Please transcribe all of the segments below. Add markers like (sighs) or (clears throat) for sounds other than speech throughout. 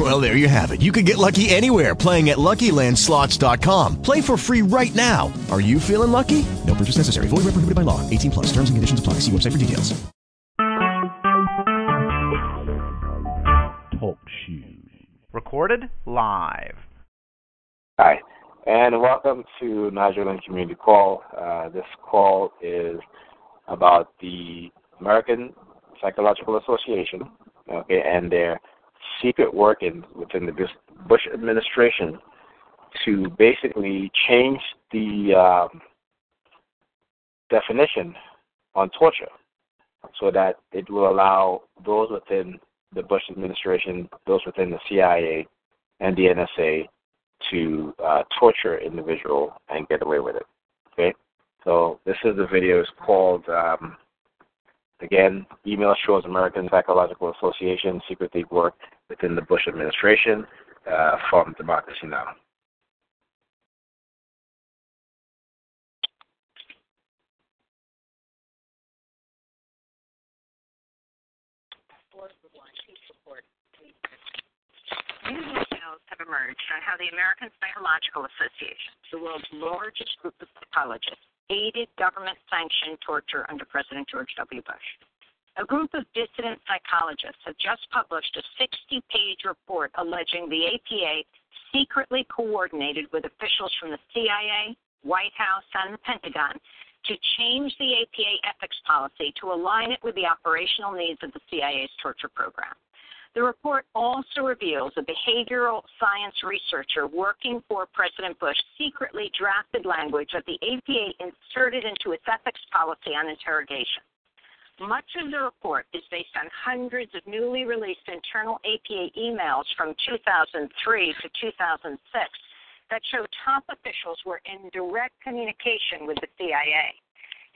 Well, there you have it. You can get lucky anywhere playing at LuckyLandSlots.com. Play for free right now. Are you feeling lucky? No purchase necessary. Void where prohibited by law. 18 plus. Terms and conditions apply. See website for details. Talk shoes. Recorded live. Hi, and welcome to Nigel Lynn Community Call. Uh, this call is about the American Psychological Association, okay, and their secret workings within the Bush administration to basically change the um, definition on torture so that it will allow those within the Bush administration, those within the CIA and the NSA to uh, torture individual and get away with it. Okay, so this is the video. It's called um, again. Email shows American Psychological Association secretly work within the Bush administration uh, from Democracy Now. New details have emerged on how the American Psychological Association, the world's largest group of psychologists, aided government sanctioned torture under President George W. Bush. A group of dissident psychologists have just published a 60 page report alleging the APA secretly coordinated with officials from the CIA, White House, and the Pentagon to change the APA ethics policy to align it with the operational needs of the CIA's torture program. The report also reveals a behavioral science researcher working for President Bush secretly drafted language that the APA inserted into its ethics policy on interrogation. Much of the report is based on hundreds of newly released internal APA emails from 2003 to 2006 that show top officials were in direct communication with the CIA.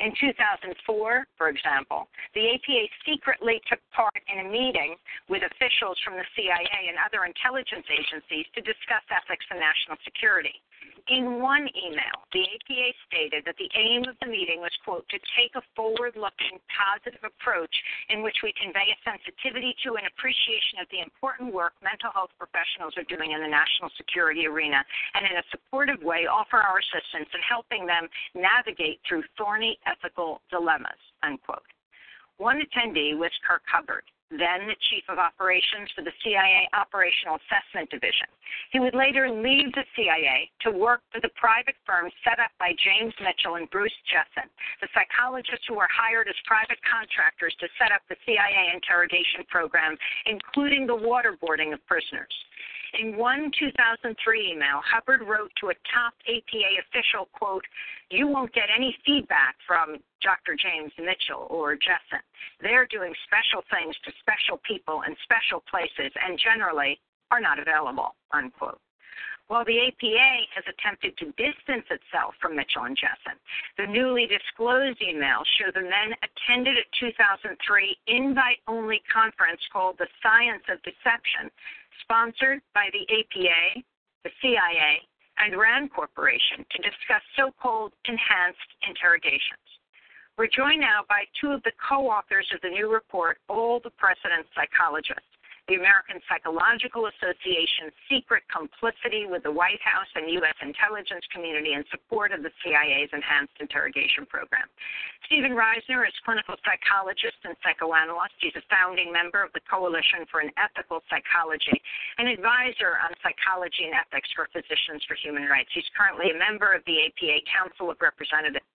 In 2004, for example, the APA secretly took part in a meeting with officials from the CIA and other intelligence agencies to discuss ethics and national security. In one email, the APA stated that the aim of the meeting was, quote, to take a forward looking, positive approach in which we convey a sensitivity to and appreciation of the important work mental health professionals are doing in the national security arena, and in a supportive way offer our assistance in helping them navigate through thorny ethical dilemmas, unquote. One attendee was Kirk Hubbard, then the chief of operations for the CIA Operational Assessment Division. He would later leave the CIA to work for the private firm set up by James Mitchell and Bruce Jessen, the psychologists who were hired as private contractors to set up the CIA interrogation program, including the waterboarding of prisoners. In one 2003 email, Hubbard wrote to a top APA official, quote, you won't get any feedback from Dr. James Mitchell or Jessen. They're doing special things to special people in special places and generally are not available, unquote. While the APA has attempted to distance itself from Mitchell and Jessen, the newly disclosed emails show the men attended a 2003 invite only conference called The Science of Deception sponsored by the APA, the CIA, and RAND Corporation to discuss so called enhanced interrogations. We're joined now by two of the co authors of the new report, All the President's Psychologists the American Psychological Association's secret complicity with the White House and U.S. intelligence community in support of the CIA's enhanced interrogation program. Stephen Reisner is clinical psychologist and psychoanalyst. He's a founding member of the Coalition for an Ethical Psychology, an advisor on psychology and ethics for Physicians for Human Rights. He's currently a member of the APA Council of Representatives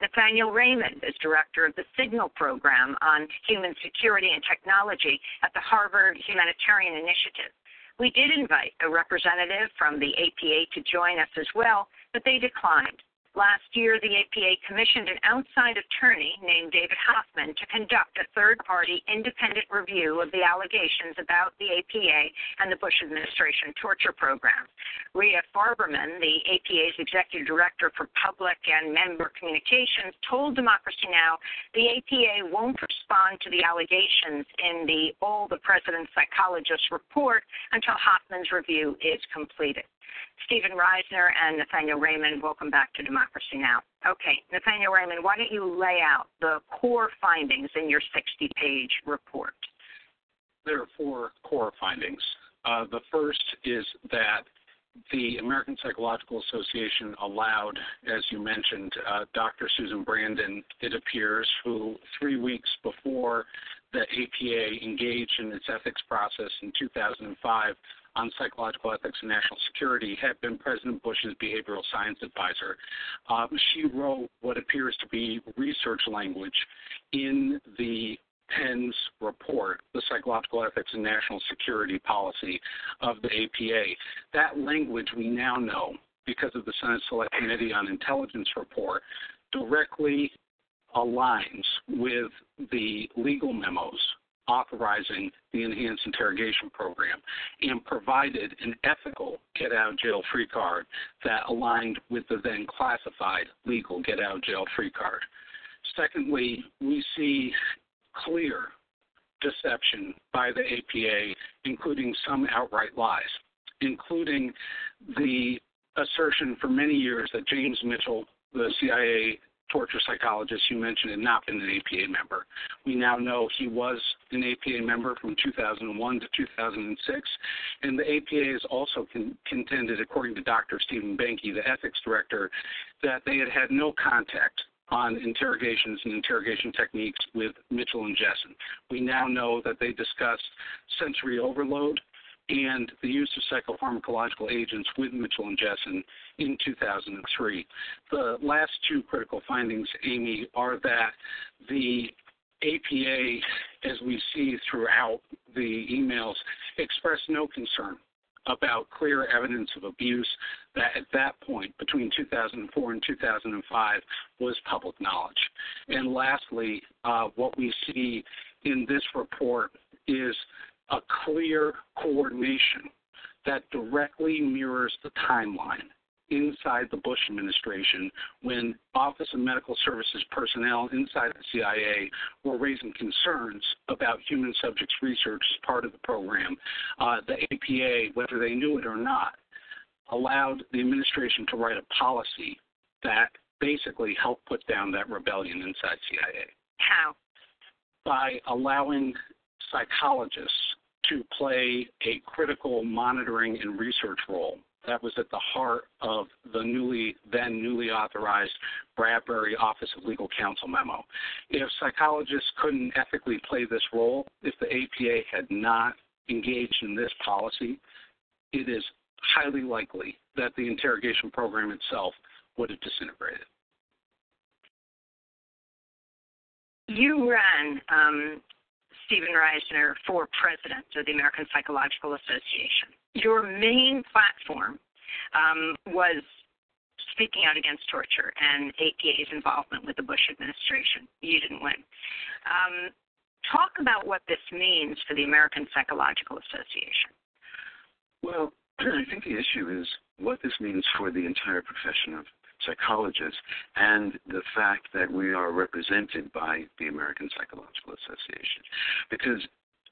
Nathaniel Raymond is director of the Signal Program on Human Security and Technology at the Harvard Humanitarian Initiative. We did invite a representative from the APA to join us as well, but they declined. Last year, the APA commissioned an outside attorney named David Hoffman to conduct a third party independent review of the allegations about the APA and the Bush administration torture program. Rhea Farberman, the APA's executive director for public and member communications, told Democracy Now! the APA won't respond to the allegations in the All the President's Psychologists report until Hoffman's review is completed. Steven Reisner and Nathaniel Raymond, welcome back to Democracy Now! Okay, Nathaniel Raymond, why don't you lay out the core findings in your 60 page report? There are four core findings. Uh, the first is that the American Psychological Association allowed, as you mentioned, uh, Dr. Susan Brandon, it appears, who three weeks before the APA engaged in its ethics process in 2005 on psychological ethics and national security, had been President Bush's behavioral science advisor. Um, she wrote what appears to be research language in the PENS report, the Psychological Ethics and National Security Policy of the APA. That language we now know, because of the Senate Select Committee on Intelligence report, directly aligns with the legal memos authorizing the enhanced interrogation program and provided an ethical get out jail free card that aligned with the then classified legal get out jail free card. Secondly, we see clear deception by the APA, including some outright lies, including the assertion for many years that James Mitchell, the CIA torture psychologist you mentioned had not been an APA member. We now know he was an APA member from 2001 to 2006, and the APA has also con- contended, according to Dr. Stephen Behnke, the ethics director, that they had had no contact on interrogations and interrogation techniques with Mitchell and Jessen. We now know that they discussed sensory overload and the use of psychopharmacological agents with Mitchell and Jessen in 2003. The last two critical findings, Amy, are that the APA, as we see throughout the emails, expressed no concern about clear evidence of abuse that at that point, between 2004 and 2005, was public knowledge. And lastly, uh, what we see in this report is a clear coordination that directly mirrors the timeline inside the Bush administration when Office of Medical Services personnel inside the CIA were raising concerns about human subjects research as part of the program. Uh, the APA, whether they knew it or not, allowed the administration to write a policy that basically helped put down that rebellion inside CIA. How? By allowing psychologists to play a critical monitoring and research role. That was at the heart of the newly then newly authorized Bradbury Office of Legal Counsel memo. If psychologists couldn't ethically play this role, if the APA had not engaged in this policy, it is highly likely that the interrogation program itself would have disintegrated. You ran um, Steven Reisner for president of the American Psychological Association. Your main platform um, was speaking out against torture and APA's involvement with the Bush administration. You didn't win. Um, talk about what this means for the American Psychological Association. Well, (clears throat) I think the issue is what this means for the entire profession of psychologists and the fact that we are represented by the American Psychological Association. Because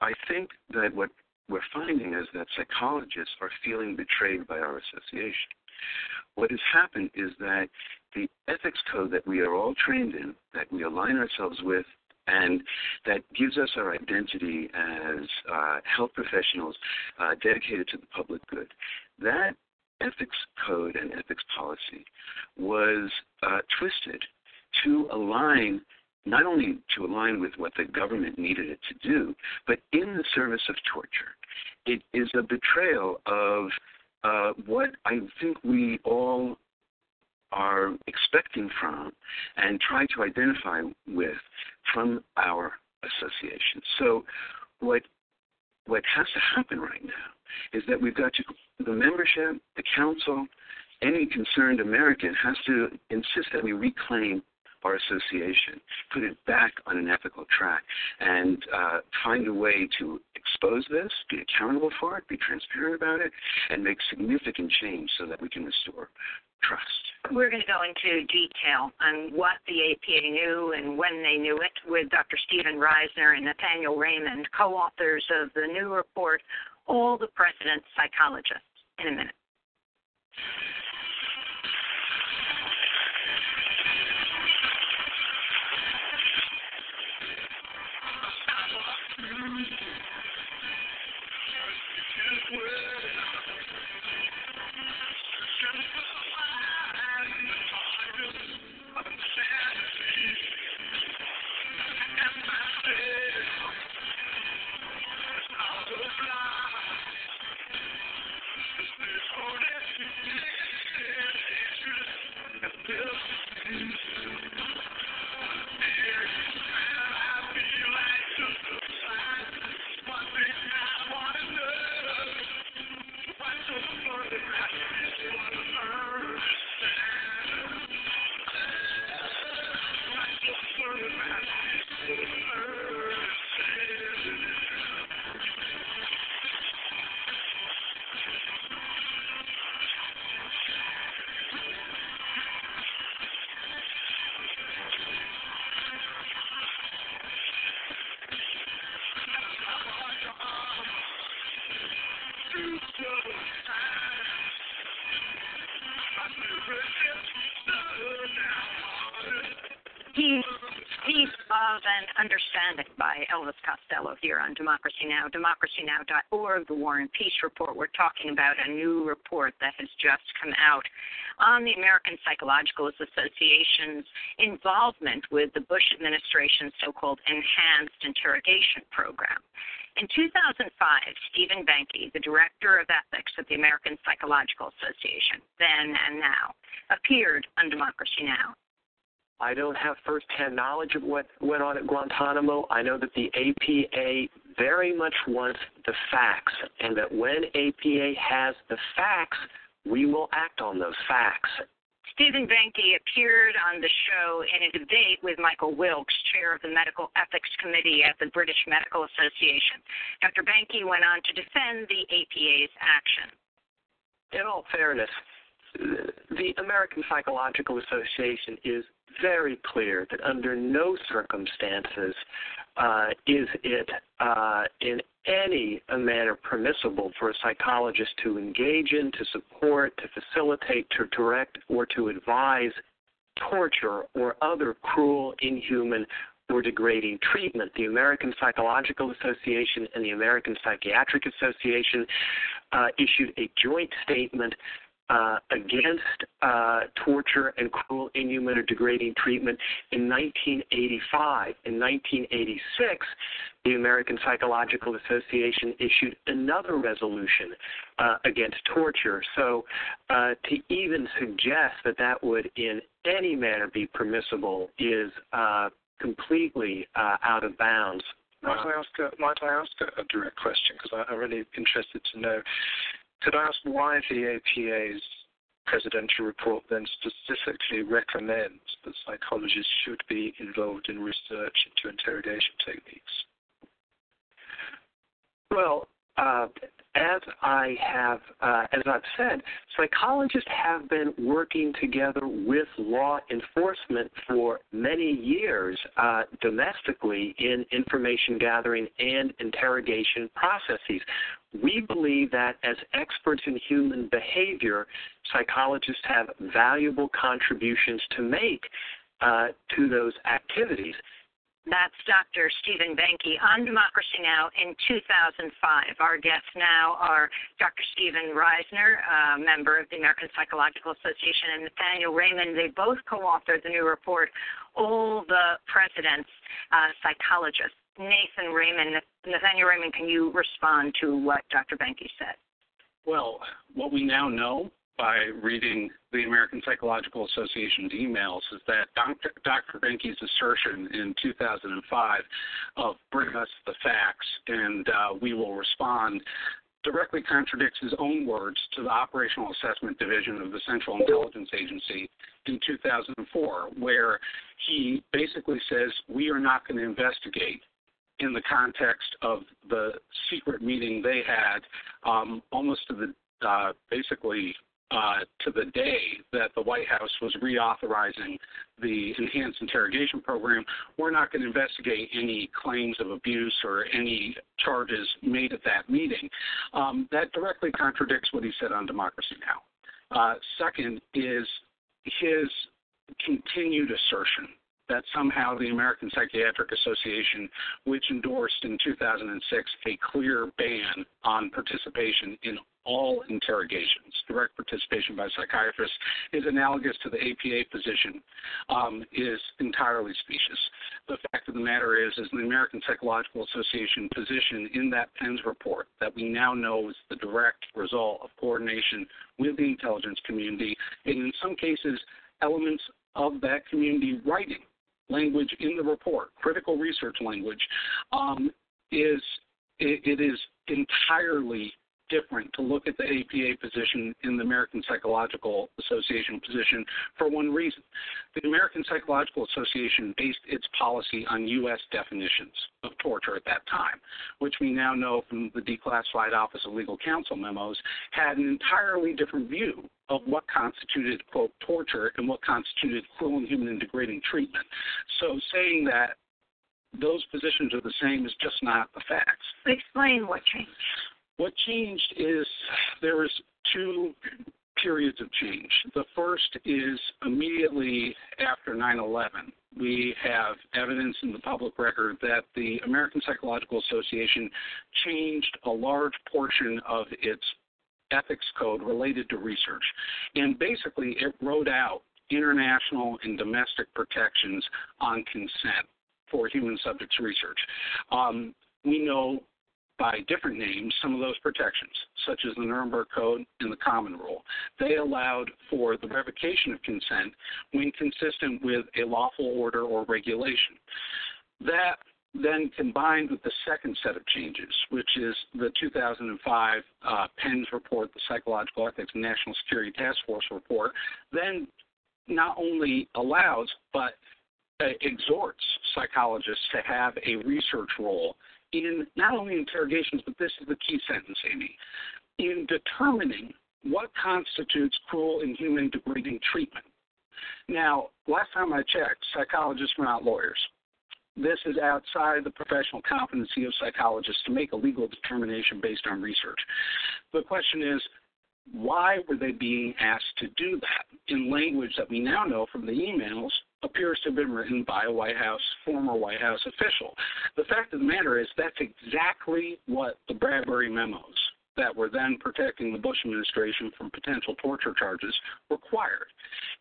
I think that what we're finding is that psychologists are feeling betrayed by our association. What has happened is that the ethics code that we are all trained in, that we align ourselves with, and that gives us our identity as uh, health professionals uh, dedicated to the public good. That ethics code and ethics policy was uh, twisted to align not only to align with what the government needed it to do, but in the service of torture. It is a betrayal of uh, what I think we all are expecting from and try to identify with from our association. So, what what has to happen right now is that we've got to, the membership, the council, any concerned American has to insist that we reclaim our association, put it back on an ethical track, and uh, find a way to expose this, be accountable for it, be transparent about it, and make significant change so that we can restore trust. We're going to go into detail on what the APA knew and when they knew it with Dr. Stephen Reisner and Nathaniel Raymond, co authors of the new report, All the President's Psychologists, in a minute. And Understanding by Elvis Costello here on Democracy Now!, democracynow.org, the War and Peace Report. We're talking about a new report that has just come out on the American Psychological Association's involvement with the Bush administration's so called Enhanced Interrogation Program. In 2005, Stephen Behnke, the director of ethics at the American Psychological Association, then and now, appeared on Democracy Now! I don't have firsthand knowledge of what went on at Guantanamo. I know that the APA very much wants the facts, and that when APA has the facts, we will act on those facts. Stephen Behnke appeared on the show in a debate with Michael Wilkes, chair of the Medical Ethics Committee at the British Medical Association. Dr. Behnke went on to defend the APA's action. In all fairness, the American Psychological Association is very clear that under no circumstances uh, is it uh, in any manner permissible for a psychologist to engage in, to support, to facilitate, to direct, or to advise torture or other cruel, inhuman, or degrading treatment. The American Psychological Association and the American Psychiatric Association uh, issued a joint statement uh, against uh, torture and cruel, inhuman, or degrading treatment in 1985. In 1986, the American Psychological Association issued another resolution uh, against torture. So, uh, to even suggest that that would in any manner be permissible is uh, completely out of bounds. Might I ask a, might I ask a, a direct question? Because I'm really interested to know could I ask why the APA's presidential report then specifically recommends that psychologists should be involved in research into interrogation techniques? Well, uh, as I have, uh, as I've said, psychologists have been working together with law enforcement for many years uh, domestically in information gathering and interrogation processes. We believe that as experts in human behavior, psychologists have valuable contributions to make uh, to those activities. That's Dr. Stephen Behnke on Democracy Now! in 2005. Our guests now are Dr. Stephen Reisner, a member of the American Psychological Association, and Nathaniel Raymond. They both co authored the new report, All the President's uh, Psychologists. Nathan Raymond, Nathaniel Raymond, can you respond to what Dr. Behnke said? Well, what we now know by reading the American Psychological Association's emails is that Dr. Behnke's assertion in 2005 of bring us the facts and uh, we will respond directly contradicts his own words to the Operational Assessment Division of the Central Intelligence Agency in 2004, where he basically says, We are not going to investigate in the context of the secret meeting they had um, almost to the uh, basically uh, to the day that the White House was reauthorizing the enhanced interrogation program, we're not going to investigate any claims of abuse or any charges made at that meeting. Um, that directly contradicts what he said on Democracy Now! Uh, second is his continued assertion that somehow the American Psychiatric Association, which endorsed in 2006 a clear ban on participation in all interrogations, direct participation by psychiatrists, is analogous to the APA position, um, is entirely specious. The fact of the matter is, is the American Psychological Association position in that PENS report that we now know is the direct result of coordination with the intelligence community, and in some cases, elements of that community writing language in the report, critical research language, um, is it, it is entirely different to look at the APA position in the American Psychological Association position for one reason. The American Psychological Association based its policy on U.S. definitions of torture at that time, which we now know from the declassified Office of Legal Counsel memos had an entirely different view of what constituted, quote, torture and what constituted cruel, inhuman, and degrading treatment. So saying that those positions are the same is just not the facts. Explain what changed. What changed is there was two periods of change. The first is immediately after 9 11. We have evidence in the public record that the American Psychological Association changed a large portion of its ethics code related to research. And basically, it wrote out international and domestic protections on consent for human subjects research. Um, we know by different names some of those protections, such as the Nuremberg Code and the Common Rule. They allowed for the revocation of consent when consistent with a lawful order or regulation. That then combined with the second set of changes, which is the 2005 uh, PENS report, the Psychological Ethics and National Security Task Force report, then not only allows but uh, exhorts psychologists to have a research role in not only interrogations, but this is the key sentence, Amy, in determining what constitutes cruel, inhuman, degrading treatment. Now, last time I checked, psychologists were not lawyers. This is outside the professional competency of psychologists to make a legal determination based on research. The question is, why were they being asked to do that in language that we now know from the emails appears to have been written by a White House, former White House official. The fact of the matter is that's exactly what the Bradbury memos that were then protecting the Bush administration from potential torture charges required.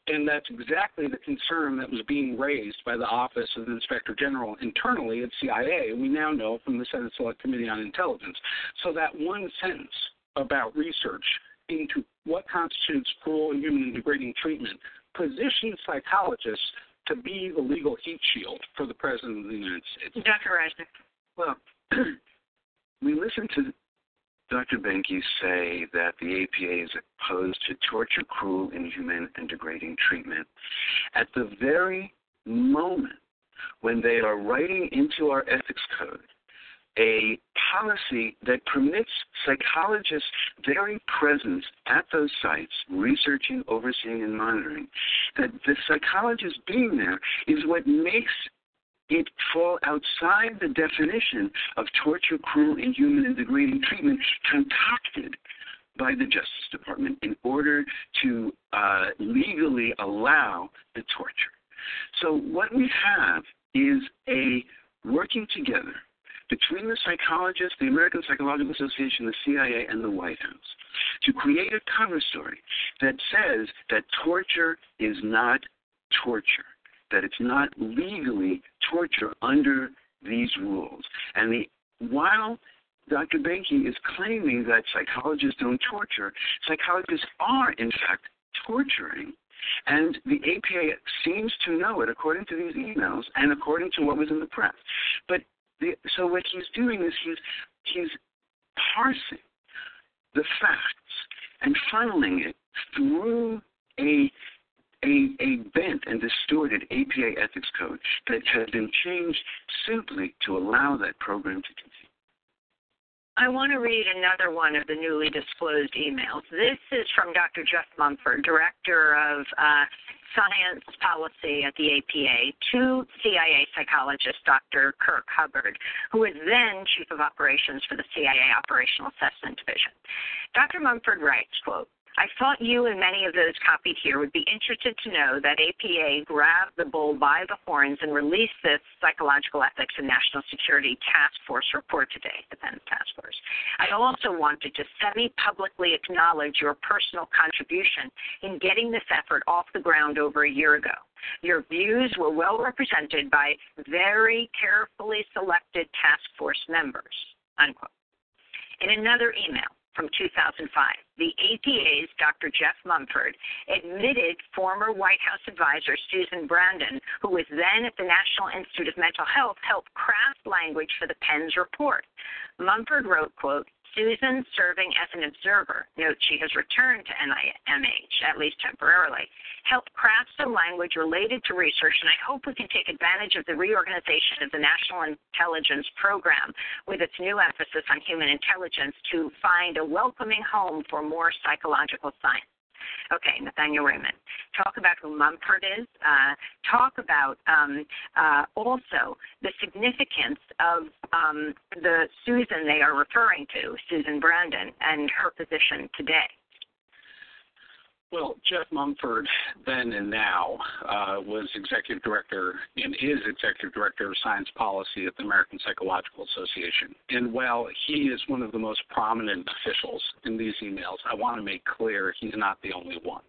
And that's exactly the concern that was being raised by the Office of the Inspector General internally at CIA, we now know from the Senate Select Committee on Intelligence. So that one sentence about research into what constitutes cruel, inhuman, and degrading treatment positions psychologists to be the legal heat shield for the President of the United States. Dr. Reisner. Well, (clears throat) we listened to Dr. Behnke say that the APA is opposed to torture, cruel, inhuman, and degrading treatment at the very moment when they are writing into our ethics code a policy that permits psychologists' very presence at those sites, researching, overseeing, and monitoring, that the psychologist being there is what makes it fall outside the definition of torture, cruel, inhuman, and degrading treatment concocted by the Justice Department in order to uh, legally allow the torture. So, what we have is a working together between the psychologists, the American Psychological Association, the CIA, and the White House to create a cover story that says that torture is not torture, that it's not legally torture under these rules. And the, while Dr. Behnke is claiming that psychologists don't torture, psychologists are, in fact, torturing. And the APA seems to know it according to these emails and according to what was in the press. But the, so what he's doing is he's he's parsing the facts and funneling it through a a, a bent and distorted APA ethics code that has been changed simply to allow that program to continue. I want to read another one of the newly disclosed emails. This is from Dr. Jeff Mumford, Director of uh, Science Policy at the APA, to CIA psychologist Dr. Kirk Hubbard, who was then Chief of Operations for the CIA Operational Assessment Division. Dr. Mumford writes, quote, I thought you and many of those copied here would be interested to know that APA grabbed the bull by the horns and released this Psychological Ethics and National Security Task Force report today, the PENS Task Force. I also wanted to semi publicly acknowledge your personal contribution in getting this effort off the ground over a year ago. Your views were well represented by very carefully selected task force members. Unquote. In another email, from 2005. The APA's Dr. Jeff Mumford admitted former White House advisor Susan Brandon, who was then at the National Institute of Mental Health, helped craft language for the PENS report. Mumford wrote, quote, Susan, serving as an observer, note she has returned to NIMH, at least temporarily, helped craft some language related to research, and I hope we can take advantage of the reorganization of the National Intelligence Program with its new emphasis on human intelligence to find a welcoming home for more psychological science. Okay, Nathaniel Raymond. Talk about who Mumford is. Uh, talk about um, uh, also the significance of um, the Susan they are referring to, Susan Brandon, and her position today. Well, Jeff Mumford, then and now, uh, was executive director and is executive director of science policy at the American Psychological Association. And while he is one of the most prominent officials in these emails, I want to make clear he's not the only one.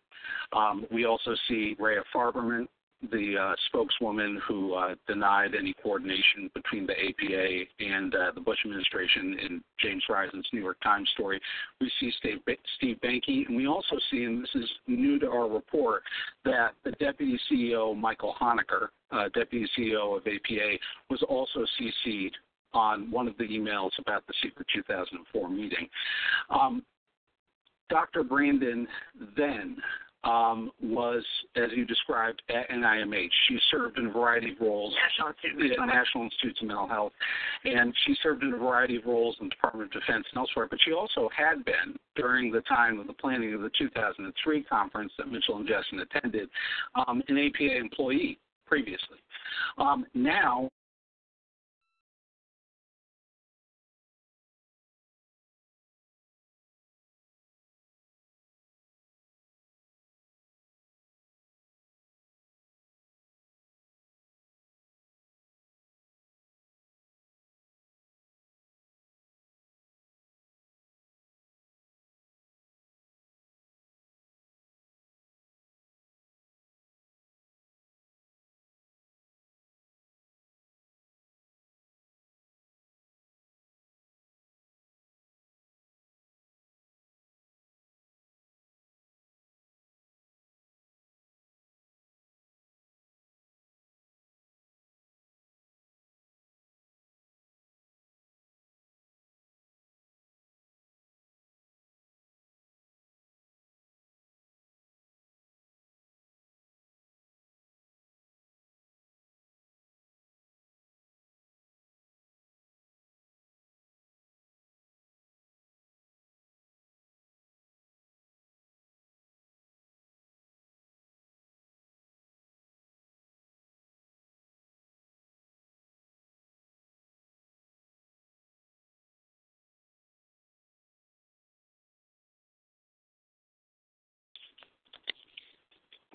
Um, we also see Rhea Farberman, the uh, spokeswoman who uh, denied any coordination between the APA and uh, the Bush administration in James Risen's New York Times story. We see Steve, Steve Behnke, and we also see, and this is new to our report, that the Deputy CEO, Michael Honaker, uh, Deputy CEO of APA, was also CC'd on one of the emails about the secret 2004 meeting. Um, Dr. Brandon then um, was, as you described, at NIMH. She served in a variety of roles National at National Institutes of Mental Health, and she served in a variety of roles in the Department of Defense and elsewhere. But she also had been, during the time of the planning of the 2003 conference that Mitchell and Jessen attended, um, an APA employee previously. Um, now,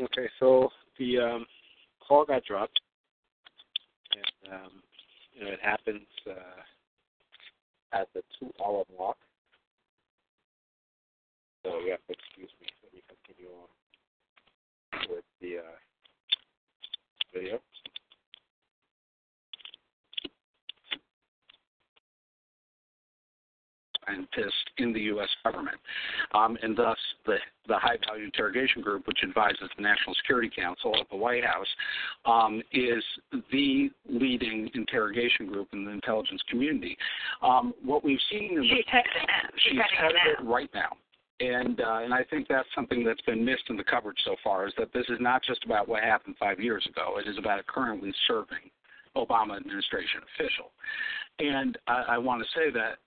Okay, so the um, call got dropped, and um, you know it happens uh, at the two-hour mark. So you have to excuse me. Let me continue on with the uh, video. Scientist in the U.S. government. Um, and thus, the, the High Value Interrogation Group, which advises the National Security Council at the White House, um, is the leading interrogation group in the intelligence community. Um, what we've seen is she's headed it. She's, she's headed it right now and uh, and I think that's something that's been missed in the coverage so far is that this is not just about what happened five years ago. It is about a currently serving Obama administration official, and I, I want to say that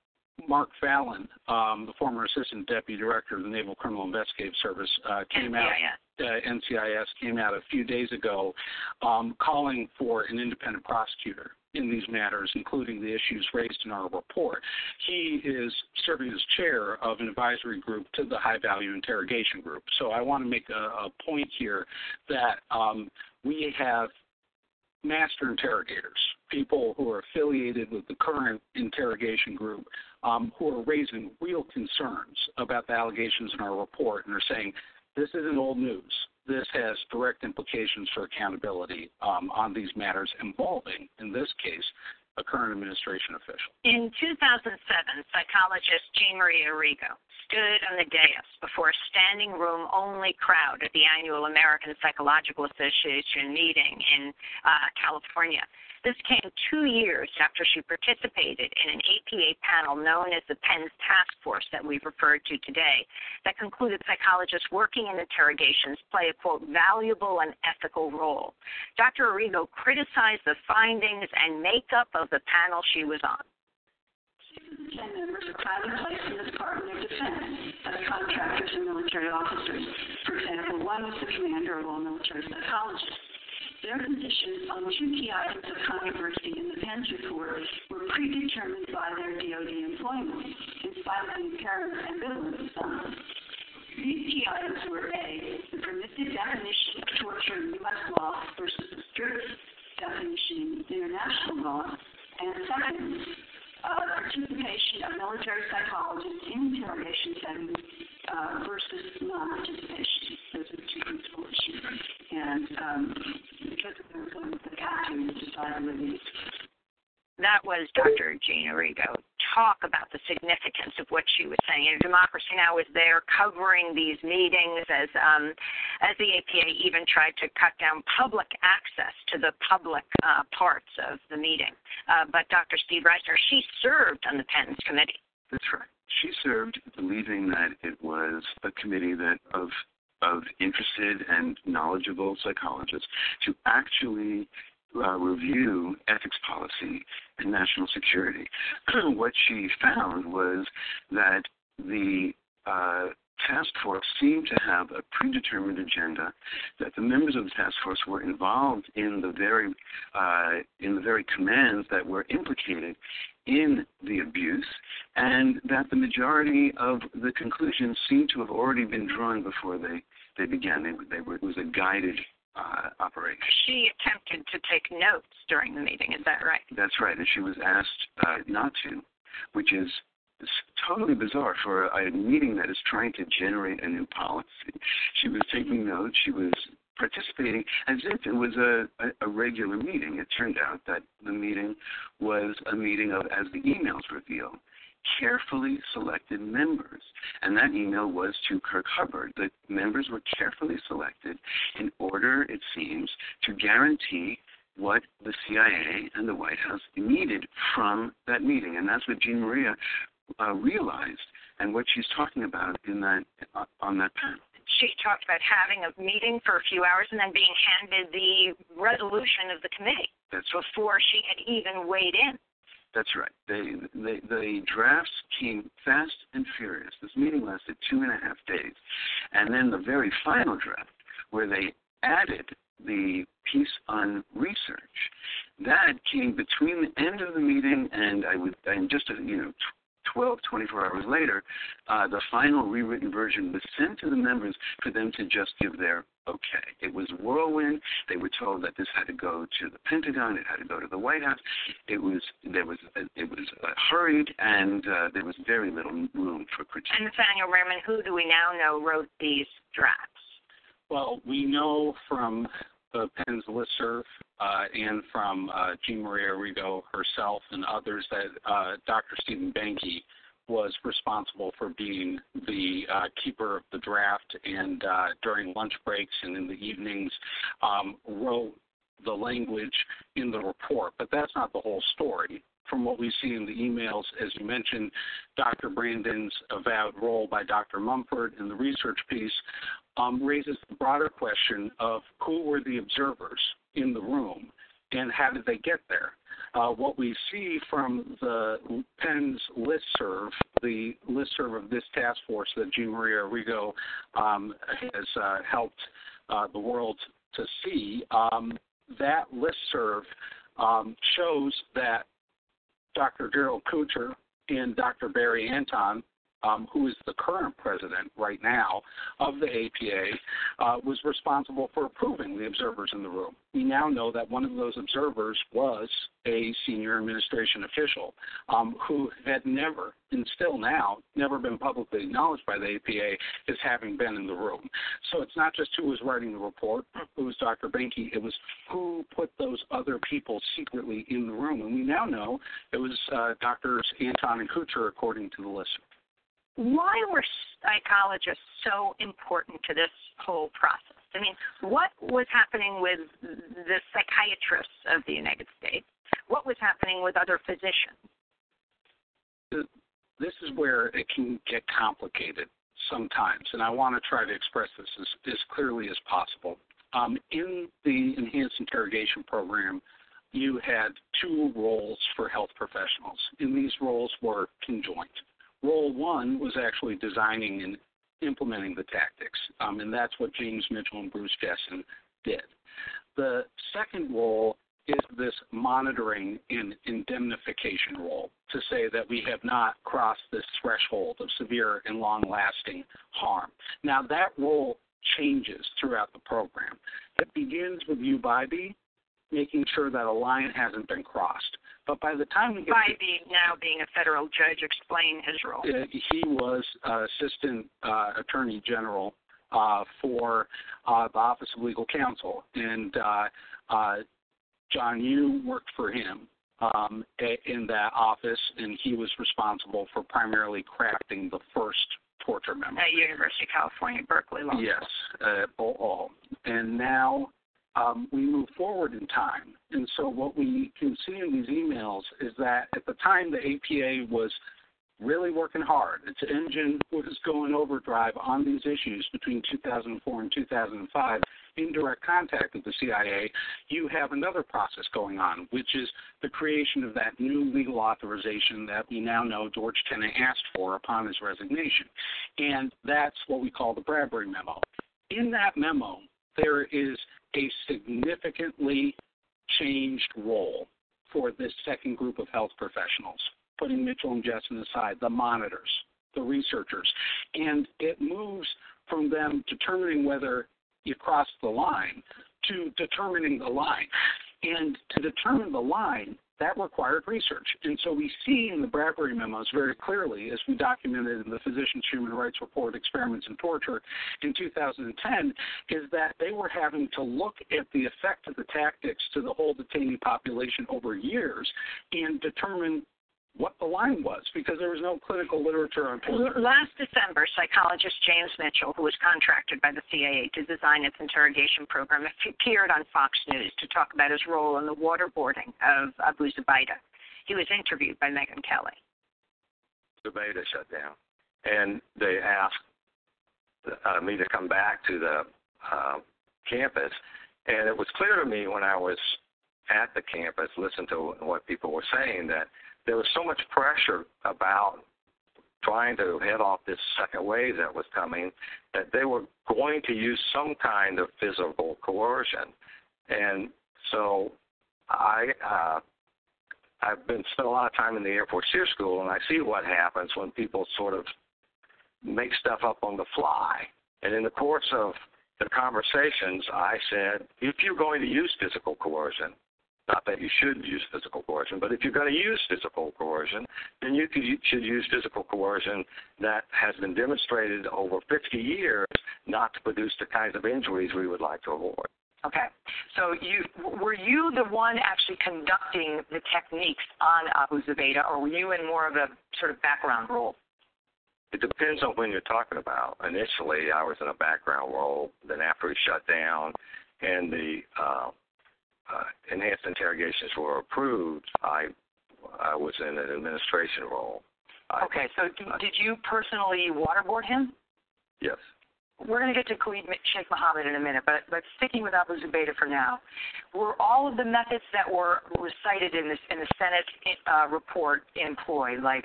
Mark Fallon, um, the former assistant deputy director of the Naval Criminal Investigative Service, uh, came out. Uh, NCIS came out a few days ago, um, calling for an independent prosecutor in these matters, including the issues raised in our report. He is serving as chair of an advisory group to the High Value Interrogation Group. So I want to make a, a point here that um, we have master interrogators, people who are affiliated with the current interrogation group, um, who are raising real concerns about the allegations in our report and are saying this isn't old news. This has direct implications for accountability um, on these matters involving, in this case, a current administration official. In 2007, psychologist Jean Marie Arrigo stood on the dais before a standing room only crowd at the annual American Psychological Association meeting in uh, California. This came two years after she participated in an APA panel known as the PENS Task Force that we've referred to today that concluded psychologists working in interrogations play a, quote, valuable and ethical role. Dr. Arrigo criticized the findings and makeup of the panel she was on. Ten members are proudly placed in the Department of Defense as contractors and military officers. For example, one was the commander of all military psychologists. Their positions on two key items of controversy in the PENS report were predetermined by their DoD employment, in spite of the apparent ambivalence of. These key items were A, the permissive definition of torture in U.S. law versus the strict definition in international law, and second, uh, participation of military psychologists in interrogation settings uh, versus non-participation. Those are the two principal issues. And um, because of the, the gap to decide whether that was Dr. Jean Arrigo talk about the significance of what she was saying. And Democracy Now! was there covering these meetings as um, as the APA even tried to cut down public access to the public uh, parts of the meeting. Uh, but Dr. Steve Reisner, she served on the PENS committee. That's right. She served believing that it was a committee that of of interested and knowledgeable psychologists to actually uh, review ethics policy and national security. (clears throat) what she found was that the uh, task force seemed to have a predetermined agenda, that the members of the task force were involved in the very uh, in the very commands that were implicated in the abuse, and that the majority of the conclusions seem to have already been drawn before they they began. They, they were, it was a guided uh, operation. She attempted to take notes during the meeting. Is that right? That's right, and she was asked uh, not to, which is totally bizarre for a meeting that is trying to generate a new policy. She was taking notes. She was participating as if it was a, a, a regular meeting. It turned out that the meeting was a meeting of, as the emails reveal, carefully selected members. And that email was to Kirk Hubbard. The members were carefully selected in order, it seems, to guarantee what the CIA and the White House needed from that meeting. And that's what Jean Maria uh, realized and what she's talking about in that uh, on that panel she talked about having a meeting for a few hours and then being handed the resolution of the committee That's before she had even weighed in. That's right. They, they, the drafts came fast and furious. This meeting lasted two and a half days. And then the very final draft, where they added the piece on research, that came between the end of the meeting and I would, and just, a, you know, 12, 24 hours later, uh, the final rewritten version was sent to the members for them to just give their okay. It was whirlwind. They were told that this had to go to the Pentagon. It had to go to the White House. It was there was it was uh, hurried, and uh, there was very little room for critique. And Nathaniel Raymond, who do we now know wrote these drafts? Well, we know from the PENS listserv uh, and from uh, Jean Maria Arrigo herself and others that uh, Dr. Stephen Behnke was responsible for being the uh, keeper of the draft and uh, during lunch breaks and in the evenings um, wrote the language in the report. But that's not the whole story. From what we see in the emails, as you mentioned, Dr. Brandon's avowed role by Dr. Mumford in the research piece um, raises the broader question of who were the observers in the room and how did they get there? Uh, what we see from the PENS listserv, the listserv of this task force that Jean Maria Arrigo um, has uh, helped uh, the world to see, um, that listserv um, shows that Dr. Gerald Koocher and Dr. Barry Anton um, who is the current president right now of the APA, uh, was responsible for approving the observers in the room. We now know that one of those observers was a senior administration official um, who had never, and still now, never been publicly acknowledged by the APA as having been in the room. So it's not just who was writing the report, (clears throat) it was Dr. Behnke, it was who put those other people secretly in the room. And we now know it was uh, Drs. Anton and Koocher, according to the list why were psychologists so important to this whole process? I mean, what was happening with the psychiatrists of the United States? What was happening with other physicians? This is where it can get complicated sometimes, and I want to try to express this as, as clearly as possible. Um, in the enhanced interrogation program, you had two roles for health professionals, and these roles were conjoint. Role one was actually designing and implementing the tactics, um, and that's what James Mitchell and Bruce Jessen did. The second role is this monitoring and indemnification role to say that we have not crossed this threshold of severe and long lasting harm. Now, that role changes throughout the program. It begins with you, UBIBE, making sure that a line hasn't been crossed. But by the time we get by to, now being a federal judge, explain his role. He was uh, assistant uh, attorney general uh, for uh, the Office of Legal Counsel, and uh, uh, John Yoo worked for him um, in that office, and he was responsible for primarily crafting the first torture memo at University of California, Berkeley Law. Yes, uh, all. And now um, we move forward in time. And so what we can see in these emails is that at the time the APA was really working hard. Its engine was going overdrive on these issues between 2004 and 2005 in direct contact with the CIA. You have another process going on, which is the creation of that new legal authorization that we now know George Tenet asked for upon his resignation. And that's what we call the Bradbury Memo. In that memo, there is a significantly changed role for this second group of health professionals, putting Mitchell and Jessen aside, the monitors, the researchers. And it moves from them determining whether you cross the line to determining the line. And to determine the line, that required research. And so we see in the Bradbury memos very clearly, as we documented in the Physicians' Human Rights Report, Experiments in Torture in 2010, is that they were having to look at the effect of the tactics to the whole detainee population over years and determine what the line was because there was no clinical literature on torture. Last December, psychologist James Mitchell, who was contracted by the CIA to design its interrogation program, appeared on Fox News to talk about his role in the waterboarding of Abu Zubaydah. He was interviewed by Megyn Kelly. Zubaydah shut down, and they asked uh, me to come back to the uh, campus, and it was clear to me when I was at the campus, listen to what people were saying that there was so much pressure about trying to head off this second wave that was coming that they were going to use some kind of physical coercion. And so I uh I've been spent a lot of time in the Air Force SERE School and I see what happens when people sort of make stuff up on the fly. And in the course of the conversations I said, if you're going to use physical coercion, not that you should use physical coercion, but if you're going to use physical coercion, then you, could, you should use physical coercion that has been demonstrated over 50 years not to produce the kinds of injuries we would like to avoid. Okay. So you were you the one actually conducting the techniques on Abu Zubaydah, or were you in more of a sort of background role? It depends on when you're talking about. Initially, I was in a background role. Then after he shut down and the uh, uh, enhanced interrogations were approved, I I was in an administration role. I, Okay. So d- did you personally waterboard him? yes. We're going to get to Khalid Sheikh Mohammed in a minute, but but sticking with Abu Zubaydah for now, were all of the methods that were recited in this in the Senate uh, report employed, like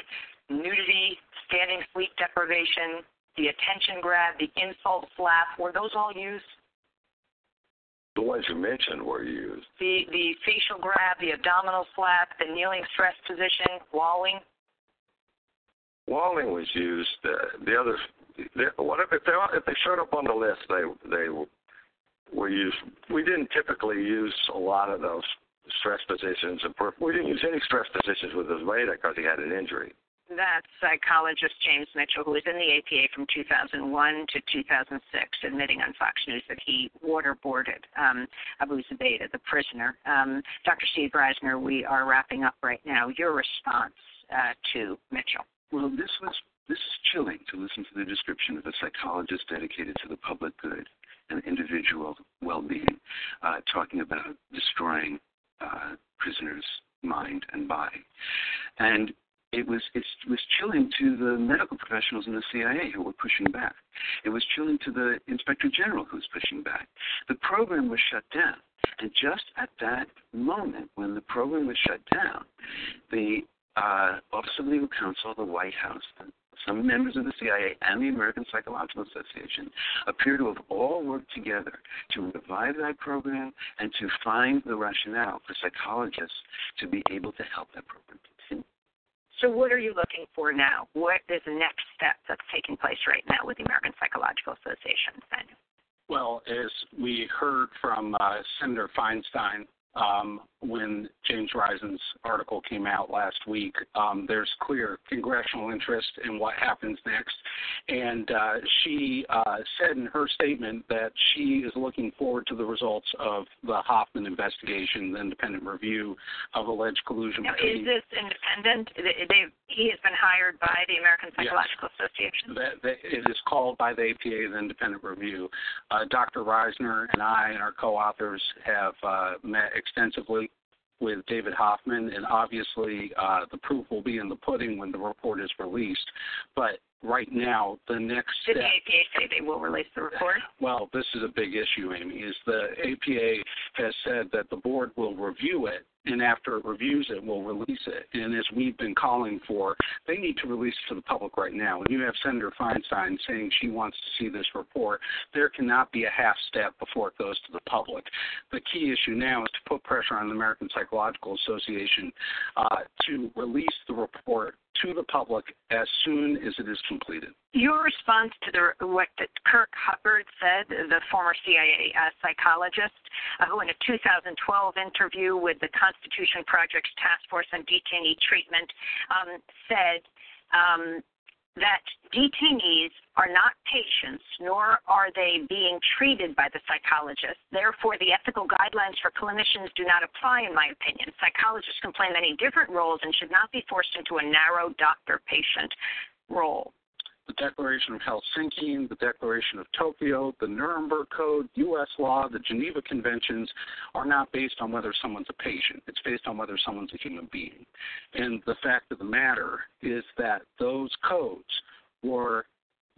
nudity, standing sleep deprivation, the attention grab, the insult slap, were those all used? The ones you mentioned were used. The the facial grab, the abdominal slap, the kneeling stress position, walling. Walling was used. Uh, the others, the, what if they if they showed up on the list? They they were used. We didn't typically use a lot of those stress positions. and We didn't use any stress positions with Zubaydah because he had an injury. That's psychologist James Mitchell, who was in the APA from 2001 to 2006, admitting on Fox News that he waterboarded um, Abu Zubaydah, the prisoner. Um, Dr. Steve Reisner, we are wrapping up right now. Your response uh, to Mitchell. Well, this was this is chilling to listen to the description of a psychologist dedicated to the public good and individual well-being, uh, talking about destroying uh, prisoners' mind and body, and it was it was chilling to the medical professionals in the CIA who were pushing back. It was chilling to the inspector general who was pushing back. The program was shut down, and just at that moment when the program was shut down, the uh, Office of Legal Counsel, the White House, some members of the CIA, and the American Psychological Association appear to have all worked together to revive that program and to find the rationale for psychologists to be able to help that program continue. So, what are you looking for now? What is the next step that's taking place right now with the American Psychological Association? Then, Well, as we heard from uh, Senator Feinstein um, when James Risen's article came out last week, um, there's clear congressional interest in what happens next. And uh, she uh, said in her statement that she is looking forward to the results of the Hoffman investigation, the independent review of alleged collusion. Now, is this independent? They, he has been hired by the American Psychological Association. that, that it is called by the APA the independent review. Uh, Dr. Reisner and I and our co-authors have uh, met extensively with David Hoffman, and obviously uh, the proof will be in the pudding when the report is released. But right now, the next Did step. the APA say they will release the report? Well, this is a big issue, Amy. Is the APA has said that the board will review it, and after it reviews it, will release it. And as we've been calling for, they need to release it to the public right now. And you have Senator Feinstein saying she wants to see this report, there cannot be a half step before it goes to the public. The key issue now is to put pressure on the American Psychological Association uh, to release the report to the public as soon as it is completed. Your response to the what Kirk Hubbard said, the former CIA uh, psychologist, uh, who in a 2012 interview with the Constitution Project's Task Force on Detainee Treatment um, said um, that detainees are not patients, nor are they being treated by the psychologist. Therefore, the ethical guidelines for clinicians do not apply, in my opinion. Psychologists can play many different roles and should not be forced into a narrow doctor patient role. The Declaration of Helsinki, the Declaration of Tokyo, the Nuremberg Code, U.S. law, the Geneva Conventions are not based on whether someone's a patient. It's based on whether someone's a human being. And the fact of the matter is that those codes were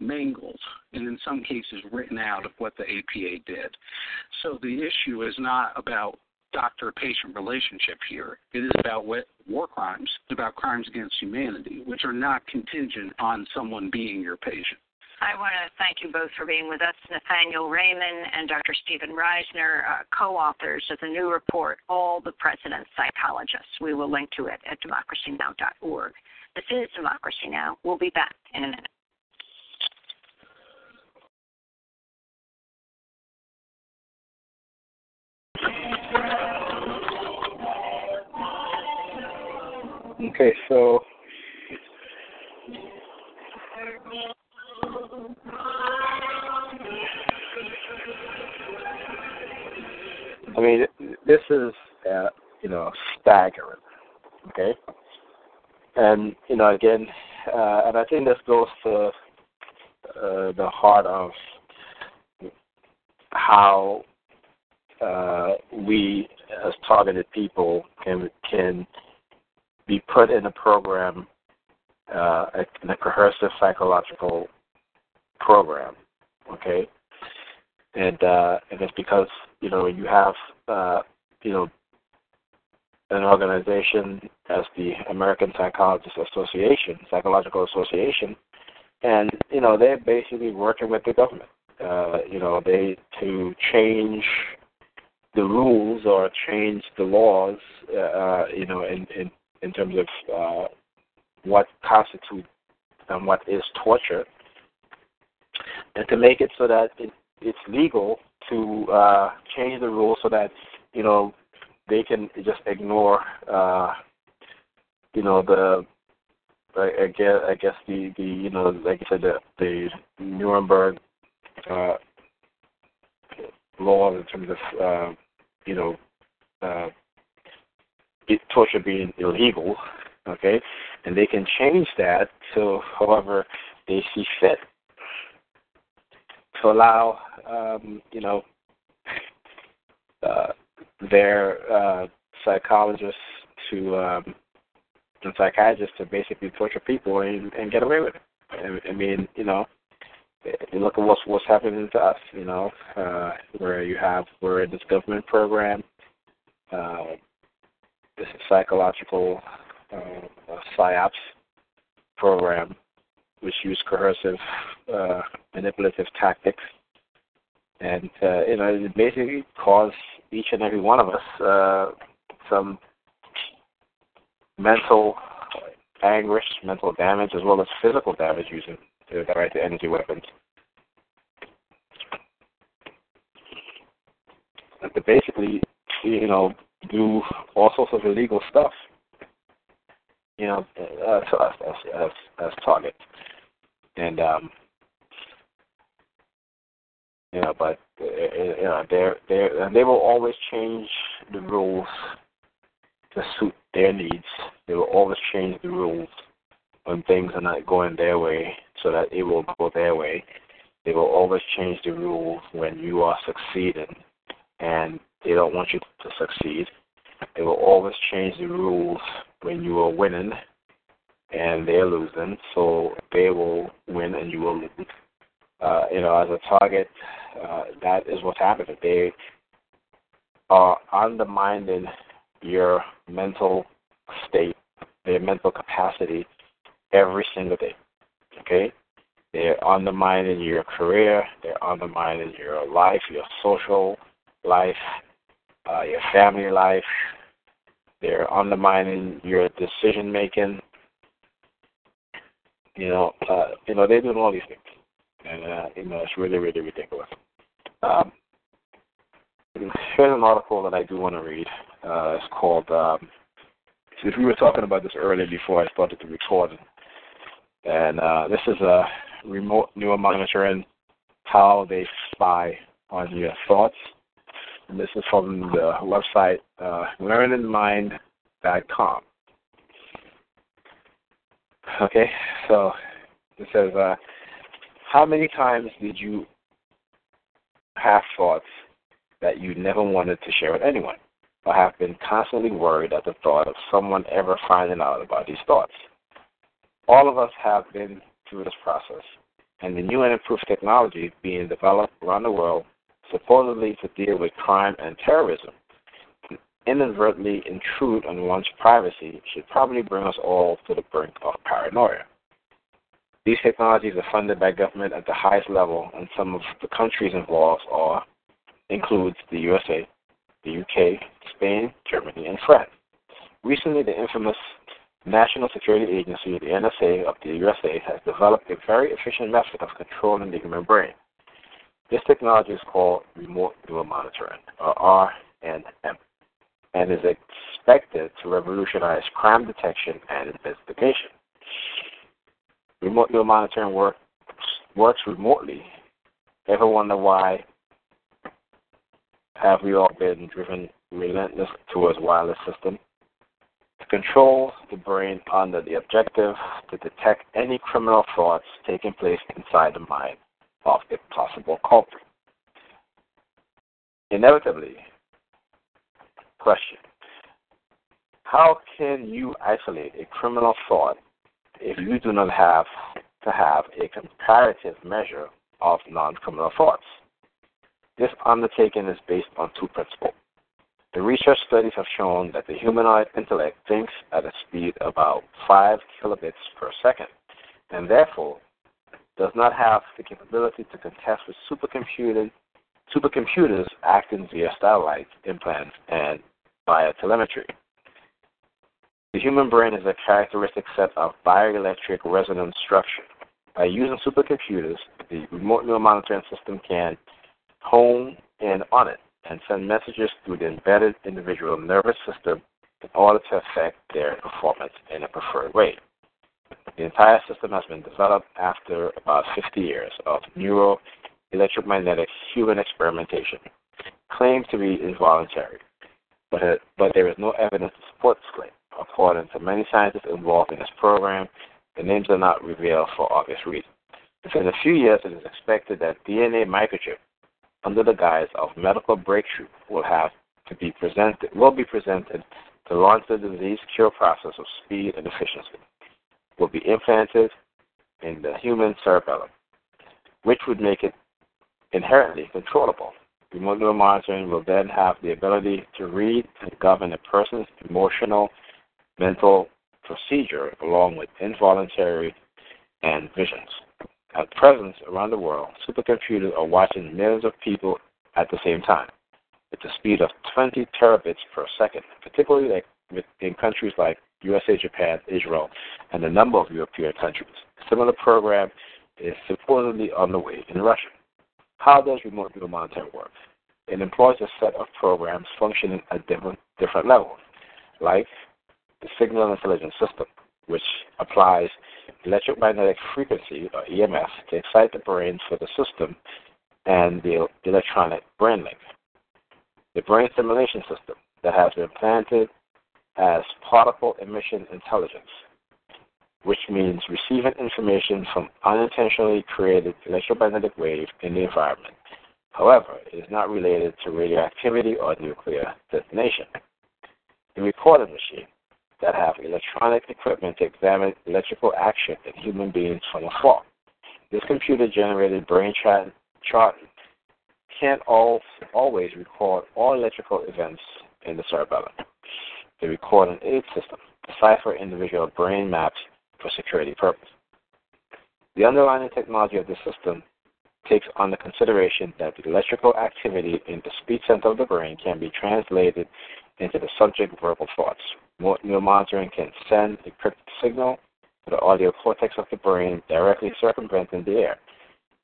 mangled and in some cases written out of what the APA did. So the issue is not about doctor patient relationship here. It is about what, war crimes, it's about crimes against humanity, which are not contingent on someone being your patient. I want to thank you both for being with us, Nathaniel Raymond and Dr. Stephen Reisner, uh, co-authors of the new report, All the President's Psychologists. We will link to it at democracynow.org. This is Democracy Now! We'll be back in a minute. Okay, so I mean, this is, uh, you know, staggering. Okay, and you know, again, uh, and I think this goes to uh, the heart of how uh, we, as targeted people, can can be put in a program, uh, in a coercive psychological program. Okay, and uh, and it's because you know you have uh, you know an organization as the American Psychologist Association, Psychological Association, and you know they're basically working with the government. Uh, you know, they to change the rules or change the laws. Uh, you know, in in in terms of uh, what constitutes and what is torture, and to make it so that it, it's legal to uh, change the rules so that you know they can just ignore uh, you know the I, I guess I guess the the you know like I said the the Nuremberg uh, law in terms of uh, you know uh, torture being illegal, okay, and they can change that to however they see fit to allow um, you know uh, their uh, psychologists to um, and psychiatrists to basically torture people and, and get away with it. I, I mean, you know, you look at what's what's happening to us. You know, uh, where you have we're in this government program, uh, this psychological uh, psyops program, which use coercive, uh, manipulative tactics, and uh, you know, it basically caused each and every one of us uh, some mental anguish, mental damage, as well as physical damage using the right to energy weapons. And to basically, you know, do all sorts of illegal stuff, you know, as as, as targets. And um, you know, but uh, you know, they're they and they will always change the rules to suit their needs. They will always change the rules when things are not going their way so that it will go their way. They will always change the rules when you are succeeding and they don't want you to succeed. They will always change the rules when you are winning and they're losing. So they will win and you will lose. Uh, you know, as a target, uh, that is what's happening. They are undermining your mental state, their mental capacity every single day. Okay? They're undermining your career, they're undermining your life, your social life, uh, your family life, they're undermining your decision making. You know, uh, you know, they're doing all these things. And uh, you know, it's really, really ridiculous. Um, here's an article that I do want to read. Uh, it's called. Um, since we were talking about this earlier before I started the recording, and uh, this is a remote neuromonitoring how they spy on your thoughts. And this is from the website uh, learningmind.com. Okay, so it says, uh, how many times did you have thoughts that you never wanted to share with anyone? or have been constantly worried at the thought of someone ever finding out about these thoughts. All of us have been through this process, and the new and improved technology being developed around the world, supposedly to deal with crime and terrorism, inadvertently intrude on one's privacy should probably bring us all to the brink of paranoia. These technologies are funded by government at the highest level, and some of the countries involved are includes the USA, the UK, Spain, Germany, and France. Recently, the infamous National Security Agency, the NSA of the USA, has developed a very efficient method of controlling the human brain. This technology is called remote neural monitoring, or RNM, and is expected to revolutionize crime detection and investigation. Remote neural monitoring work, works remotely. Ever wonder why have we all been driven relentless towards wireless system to control the brain under the objective to detect any criminal thoughts taking place inside the mind of a possible culprit. Inevitably, question How can you isolate a criminal thought if you do not have to have a comparative measure of non criminal thoughts? This undertaking is based on two principles. The research studies have shown that the humanoid intellect thinks at a speed of about 5 kilobits per second, and therefore does not have the capability to contest with supercomputers acting via satellites, implants, and via telemetry. The human brain is a characteristic set of bioelectric resonance structure. By using supercomputers, the remote neural monitoring system can hone in on it and send messages through the embedded individual nervous system in order to affect their performance in a preferred way. The entire system has been developed after about 50 years of neuro electromagnetic human experimentation, claimed to be involuntary, but, it, but there is no evidence to support this claim. According to many scientists involved in this program, the names are not revealed for obvious reasons. Within a few years, it is expected that DNA microchip under the guise of medical breakthrough will have to be presented will be presented to launch the disease cure process of speed and efficiency. Will be implanted in the human cerebellum, which would make it inherently controllable. Remote monitoring will then have the ability to read and govern a person's emotional, mental procedure along with involuntary and visions. At present, around the world, supercomputers are watching millions of people at the same time at the speed of 20 terabits per second, particularly in countries like USA, Japan, Israel, and a number of European countries. A similar program is supposedly underway in Russia. How does remote neural monitoring work? It employs a set of programs functioning at different, different levels, like the Signal Intelligence System, which applies electromagnetic frequency, or EMF, to excite the brain for the system and the electronic brain link. The brain stimulation system that has been planted as particle emission intelligence, which means receiving information from unintentionally created electromagnetic waves in the environment. However, it is not related to radioactivity or nuclear detonation. The recording machine that have electronic equipment to examine electrical action in human beings from afar. This computer generated brain chart, can't all, always record all electrical events in the cerebellum. The recording aid system decipher individual brain maps for security purposes. The underlying technology of the system takes under consideration that the electrical activity in the speech center of the brain can be translated into the subject verbal thoughts. Neural monitoring can send a encrypted signal to the audio cortex of the brain directly circumventing the air.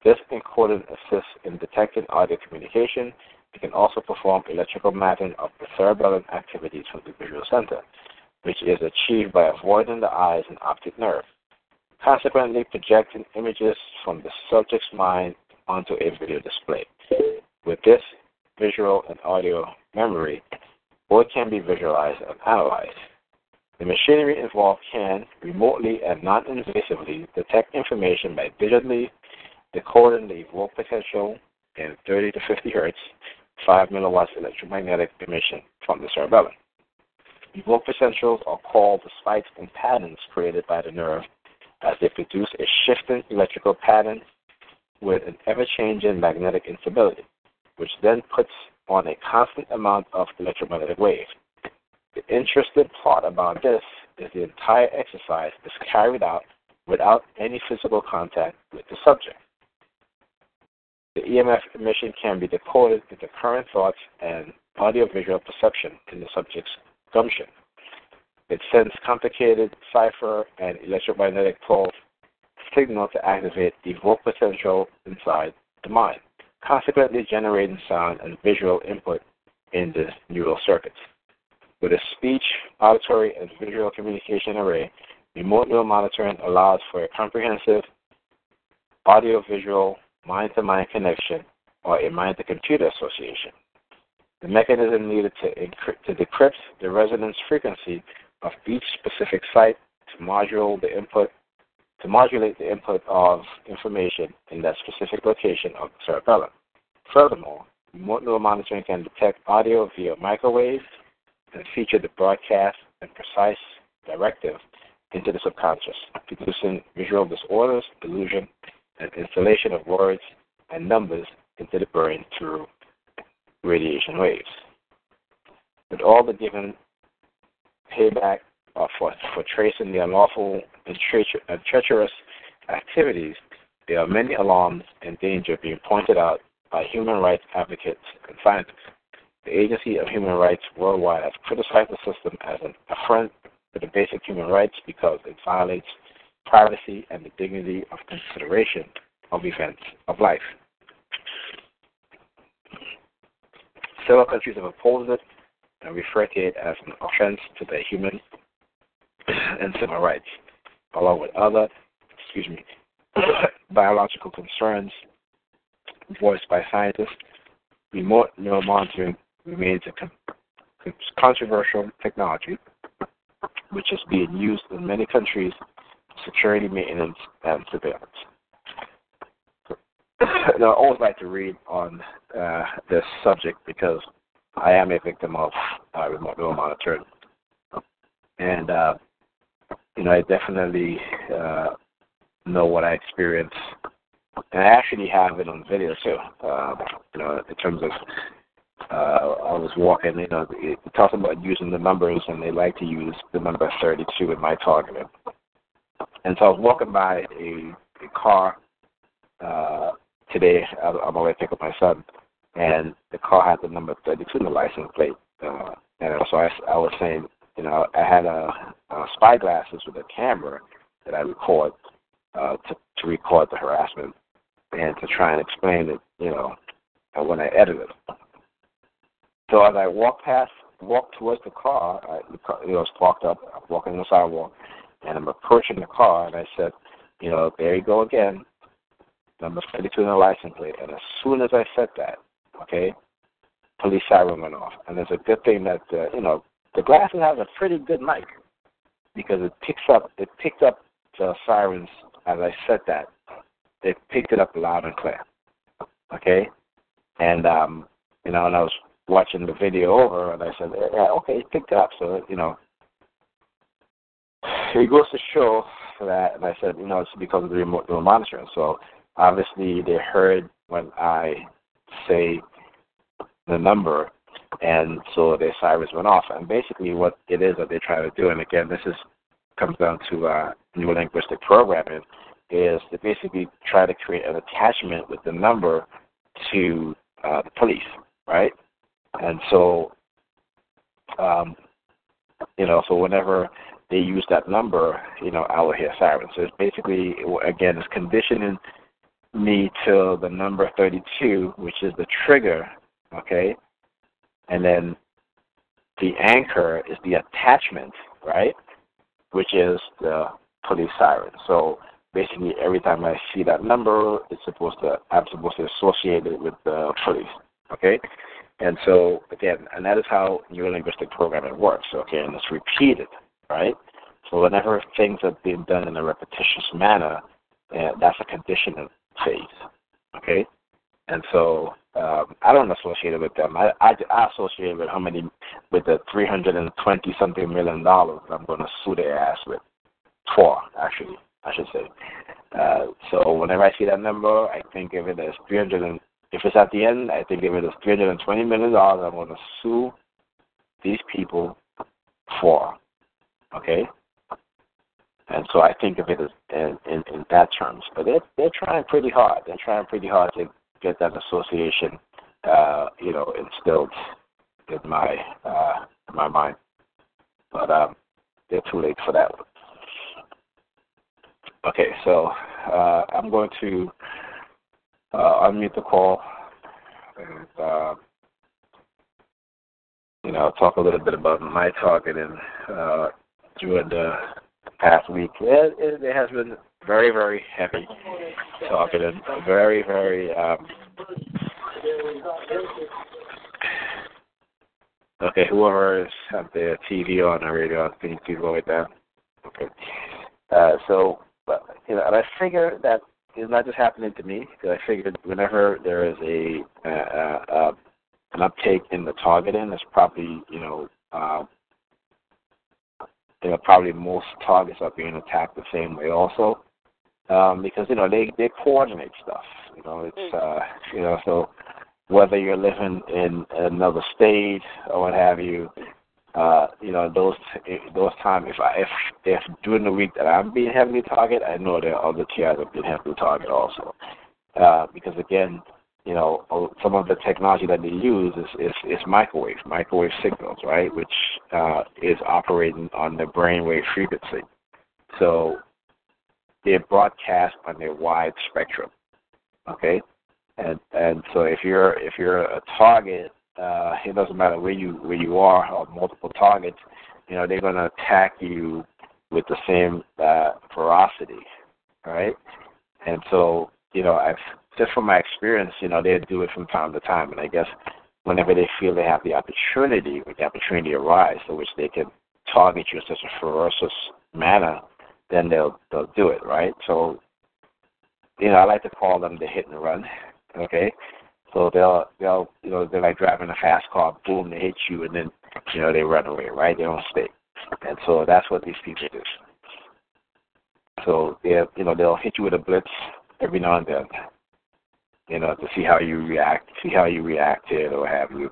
This encoding assists in detecting audio communication. It can also perform electrical mapping of the cerebellum activities from the visual center, which is achieved by avoiding the eyes and optic nerve, consequently projecting images from the subject's mind onto a video display. With this visual and audio memory, both can be visualized and analyzed. The machinery involved can remotely and non invasively detect information by digitally decoding the evoked potential in 30 to 50 hertz, 5 milliwatts electromagnetic emission from the cerebellum. Evoked potentials are called the spikes and patterns created by the nerve as they produce a shifting electrical pattern with an ever changing magnetic instability, which then puts on a constant amount of electromagnetic wave. The interesting part about this is the entire exercise is carried out without any physical contact with the subject. The EMF emission can be decoded into current thoughts and audiovisual perception in the subject's gumption. It sends complicated cipher and electromagnetic pulse signal to activate the evoked potential inside the mind consequently generating sound and visual input in the neural circuits. With a speech, auditory, and visual communication array, remote neural monitoring allows for a comprehensive audio-visual mind-to-mind connection or a mind-to-computer association. The mechanism needed to, encrypt, to decrypt the resonance frequency of each specific site to modulate the input to modulate the input of information in that specific location of the cerebellum. Furthermore, remote neural monitoring can detect audio via microwaves and feature the broadcast and precise directive into the subconscious, producing visual disorders, delusion, and installation of words and numbers into the brain through radiation waves. With all the given payback uh, for, for tracing the unlawful and, treacher- and treacherous activities, there are many alarms and danger being pointed out by human rights advocates and scientists. The Agency of Human Rights Worldwide has criticized the system as an affront to the basic human rights because it violates privacy and the dignity of consideration of events of life. Several countries have opposed it and refer to it as an offense to their human and civil rights, along with other, excuse me, (coughs) biological concerns voiced by scientists. Remote neural monitoring remains a con- controversial technology, which is being used in many countries for security maintenance and surveillance. (coughs) now, I always like to read on uh, this subject because I am a victim of uh, remote neural monitoring, and uh, you know I definitely uh, know what I experienced, and I actually have it on video too. Uh, you know, in terms of uh, I was walking, you know, it talks about using the numbers, and they like to use the number 32 in my targeting. And so I was walking by a, a car uh, today. I'm on my to pick up my son, and the car had the number 32 in the license plate. Uh, and so I, I was saying, you know, I had a, a spy glasses with a camera that I record uh, to, to record the harassment and to try and explain it, you know, when I edit it. So as I walked past, walked towards the car, I, the car it was parked up, I'm walking on the sidewalk, and I'm approaching the car, and I said, you know, there you go again, number 32 in the license plate. And as soon as I said that, okay, police siren went off. And it's a good thing that, uh, you know, the glasses has a pretty good mic because it picks up, it picked up the sirens as I said that. They picked it up loud and clear. Okay? And, um, you know, and I was watching the video over and I said, yeah, okay, it picked it up. So, you know, it goes to show that, and I said, you know, it's because of the remote monitoring. So obviously they heard when I say the number, and so their sirens went off. And basically, what it is that they're trying to do, and again, this is comes down to uh, neurolinguistic programming, is to basically try to create an attachment with the number to uh, the police, right? And so, um, you know, so whenever they use that number, you know, I will hear sirens. So it's basically, again, it's conditioning me to the number 32, which is the trigger, okay? And then the anchor is the attachment, right? Which is the police siren. So basically, every time I see that number, it's supposed to, I'm supposed to associate it with the police, okay? And so, again, and that is how neurolinguistic programming works, okay? And it's repeated, right? So whenever things are being done in a repetitious manner, uh, that's a conditioning phase. Okay, and so um, I don't associate it with them. I, I, I associate it with how many with the three hundred and twenty something million dollars I'm going to sue their ass with for actually I should say. Uh, so whenever I see that number, I think of it as three hundred and if it's at the end, I think of it as three hundred and twenty million dollars I'm going to sue these people for. Okay, and so I think of it as in, in, in that terms. But they're they're trying pretty hard. They're trying pretty hard to get that association, uh, you know, instilled in my uh, my mind. But um, they're too late for that. Okay, so uh, I'm going to uh, unmute the call and uh, you know talk a little bit about my targeting uh, during the past week. It, it has been very, very heavy talking very, very um, Okay, whoever is have their TV on or radio, you please lower it down? Okay. Uh, so, but, you know, and I figure that it's not just happening to me. Because I figured whenever there is a uh, uh, an uptake in the targeting, it's probably you know, uh, you know, probably most targets are being attacked the same way also, um, because you know they they coordinate stuff. You know, it's uh, you know so whether you're living in another state or what have you, uh, you know, those those times if I if if during the week that I'm being heavily targeted, I know there are other TIs that being heavily targeted also. Uh, because again, you know, some of the technology that they use is, is, is microwave, microwave signals, right, which uh, is operating on the brainwave frequency. So they broadcast on a wide spectrum. Okay, and and so if you're if you're a target, uh, it doesn't matter where you where you are or multiple targets, you know they're going to attack you with the same uh, ferocity, right? And so you know I've just from my experience, you know they do it from time to time, and I guess whenever they feel they have the opportunity, when the opportunity arises, in which they can target you in such a ferocious manner, then they'll they'll do it, right? So, you know, I like to call them the hit and run. (laughs) Okay, so they'll they'll you know they're like driving a fast car, boom, they hit you, and then you know they run away, right? They don't stay, and so that's what these people do. So they you know they'll hit you with a blitz every now and then, you know, to see how you react, see how you react to it or have you.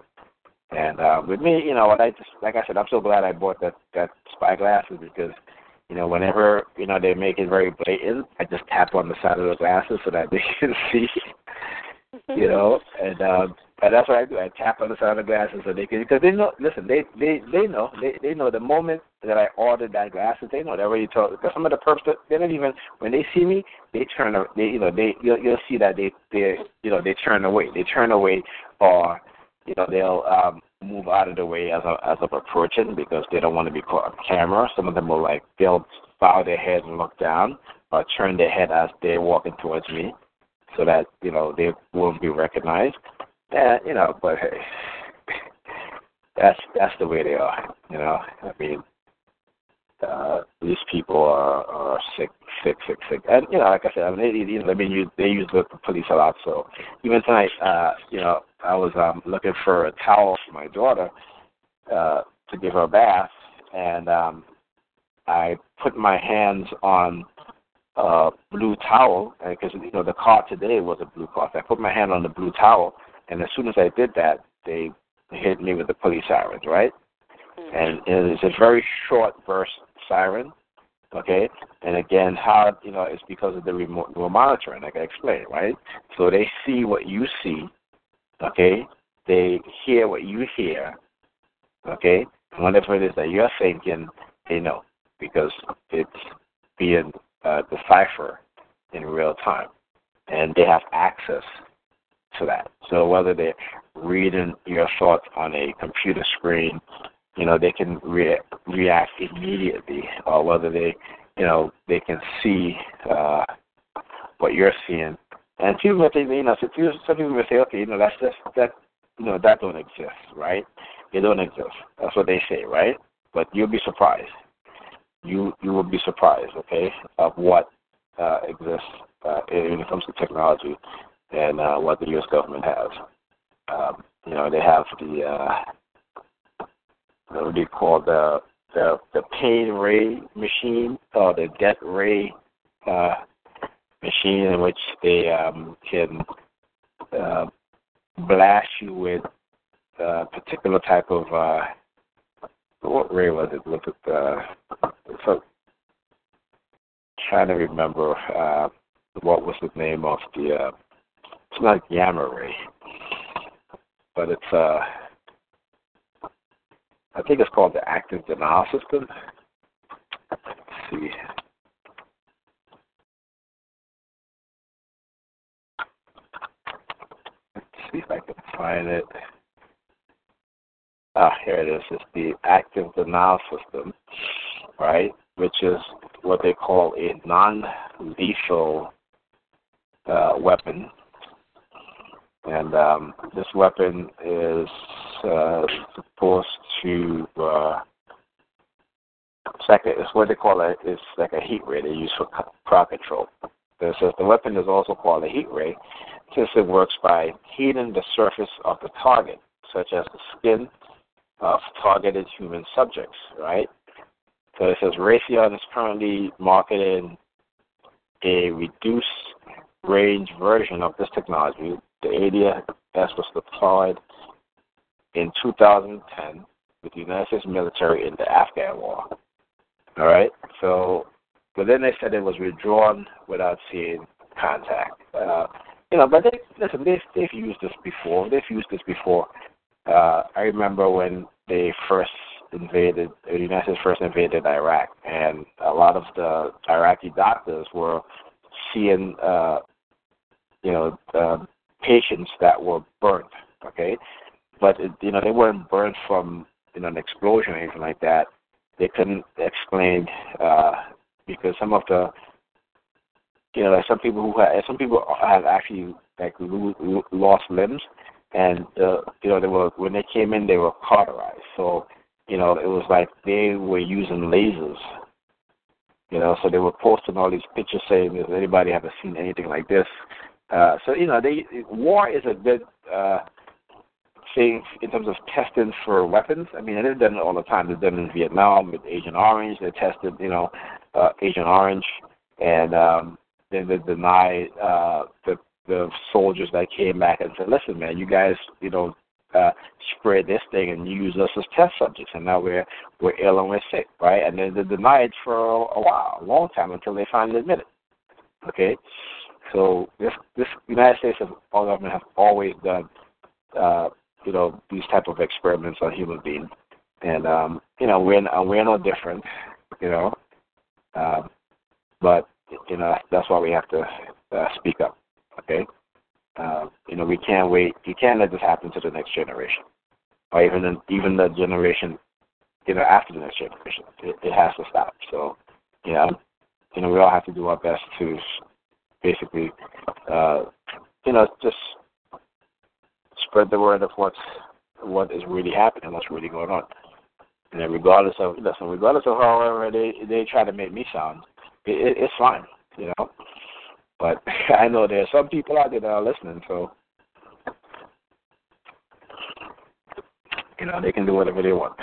And uh, with me, you know, what I just like I said, I'm so glad I bought that that spy glasses because you know, whenever you know they make it very blatant, I just tap on the side of the glasses so that (laughs) they can see you (laughs) know, and um, and that's what I do. I tap on the side of the glasses so they can because they know. Listen, they they they know they they know the moment that I ordered that glasses, they know they already told. Because some of the perps they don't even when they see me, they turn they you know they you'll, you'll see that they they you know they turn away. They turn away or you know they'll um move out of the way as as I'm approaching because they don't want to be caught on camera. Some of them will like they'll bow their head and look down or turn their head as they're walking towards me so that you know they won't be recognized. And you know, but hey, (laughs) that's that's the way they are. You know, I mean, uh, these people are are sick, sick, sick, sick. And you know, like I said, I mean, they, know, I mean, you, they use the police a lot. So even tonight, uh, you know, I was um, looking for a towel for my daughter uh, to give her a bath, and um, I put my hands on a blue towel because you know the car today was a blue car. So I put my hand on the blue towel, and as soon as I did that, they hit me with the police sirens, right? Mm-hmm. And it's a very short burst siren, okay? And again, how you know it's because of the remote, remote monitoring, like I explained, right? So they see what you see, okay? They hear what you hear, okay? And whatever it is that you're thinking, they know because it's being uh, decipher in real time, and they have access to that. So whether they're reading your thoughts on a computer screen, you know, they can re- react immediately, or whether they, you know, they can see uh, what you're seeing. And people, they, you know, some people will say, okay, you know, that's just that, you know, that don't exist, right? They don't exist. That's what they say, right? But you'll be surprised you you will be surprised, okay, of what uh, exists uh, when it comes to technology and uh, what the U.S. government has. Um, you know, they have the uh, what do you call the the the pain ray machine or the death ray uh, machine in which they um, can uh, blast you with a particular type of uh, what ray was it? Was it uh, so? Trying to remember uh, what was the name of the. Uh, it's not gamma ray, but it's uh. I think it's called the active denial system. Let's see. Let's see if I can find it. Ah, here it is. It's the active denial system, right? Which is what they call a non-lethal uh, weapon. And um, this weapon is uh, supposed to. Uh, it's like a, it's what they call it. It's like a heat ray they use for crowd control. Says the weapon is also called a heat ray, it works by heating the surface of the target, such as the skin of targeted human subjects. Right. So it says Raytheon is currently marketing a reduced range version of this technology. The ADS was deployed in 2010 with the United States military in the Afghan war. All right. So, but then they said it was withdrawn without seeing contact. Uh, you know, but they listen. They've they've used this before. They've used this before. Uh, I remember when they first invaded, the United States first invaded Iraq, and a lot of the Iraqi doctors were seeing, uh, you know, uh, patients that were burnt. Okay, but it, you know they weren't burned from you know an explosion or anything like that. They couldn't explain uh, because some of the you know like some people who had some people have actually like lo- lost limbs and uh, you know they were when they came in they were cauterized so you know it was like they were using lasers you know so they were posting all these pictures saying does anybody ever seen anything like this uh so you know they war is a good uh thing in terms of testing for weapons. I mean, they've done it all the time. They've done it in Vietnam with Agent Orange. They tested, you know, uh, Agent Orange, and um, then they denied uh, the the soldiers that came back and said, "Listen, man, you guys, you know, uh, spread this thing and use us as test subjects, and now we're we're ill and we're sick, right?" And then they denied for a, while, a long time, until they finally admitted. Okay, so this this United States government have always done uh, you know these type of experiments on human beings, and um, you know we're we're no different, you know, um, but you know that's why we have to uh, speak up, okay? Uh, you know we can't wait. You can't let this happen to the next generation, or even the, even the generation, you know, after the next generation. It, it has to stop. So, you know, you know we all have to do our best to basically, uh, you know, just spread the word of what's what is really happening, what's really going on. And then regardless of listen, regardless of however they they try to make me sound, it, it, it's fine, you know. But (laughs) I know there are some people out there that are listening, so you know they can do whatever they want.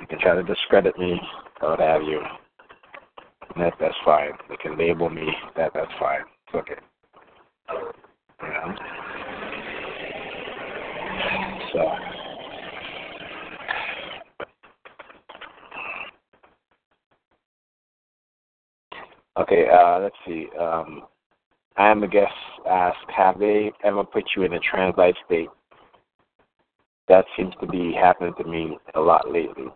They can try to discredit me or what have you. That that's fine. They can label me. That that's fine. It's okay. You know? So. Okay, uh, let's see. Um, I am a guest asked, have they ever put you in a trance light state? That seems to be happening to me a lot lately.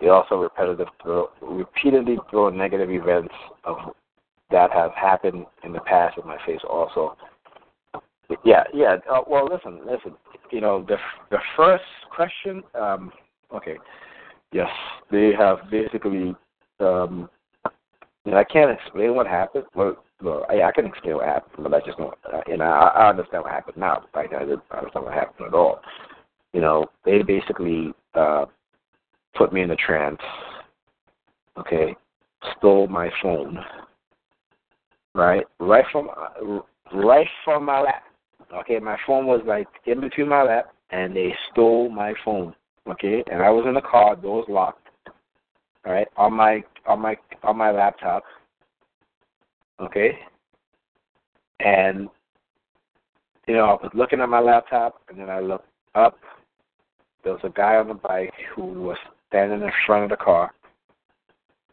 They also repetitive throw, repeatedly throw negative events of that have happened in the past in my face also. Yeah, yeah. Uh, well, listen, listen. You know, the the first question. Um, okay. Yes, they have basically. Um, know, I can't explain what happened. Well, well I, I can explain what happened, but I just don't. Uh, you know, I, I understand what happened now. But I didn't understand what happened at all. You know, they basically uh, put me in a trance. Okay, stole my phone. Right, right from right from my lap Okay, my phone was like in between my lap, and they stole my phone. Okay, and I was in the car, doors locked. All right, on my on my on my laptop. Okay, and you know I was looking at my laptop, and then I looked up. There was a guy on the bike who was standing in front of the car,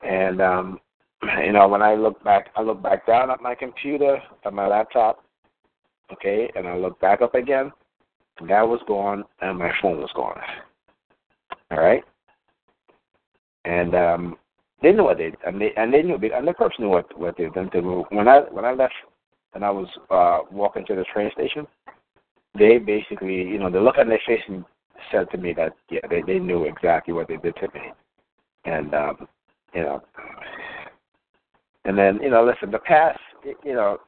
and um, (clears throat) you know when I look back, I look back down at my computer, at my laptop, Okay, and I look back up again, that was gone, and my phone was gone. All right, and um, they knew what they and they and they knew and the cops knew what what they'd done to me. When I when I left and I was uh walking to the train station, they basically you know the look on their face said to me that yeah they they knew exactly what they did to me, and um, you know, and then you know listen the past you know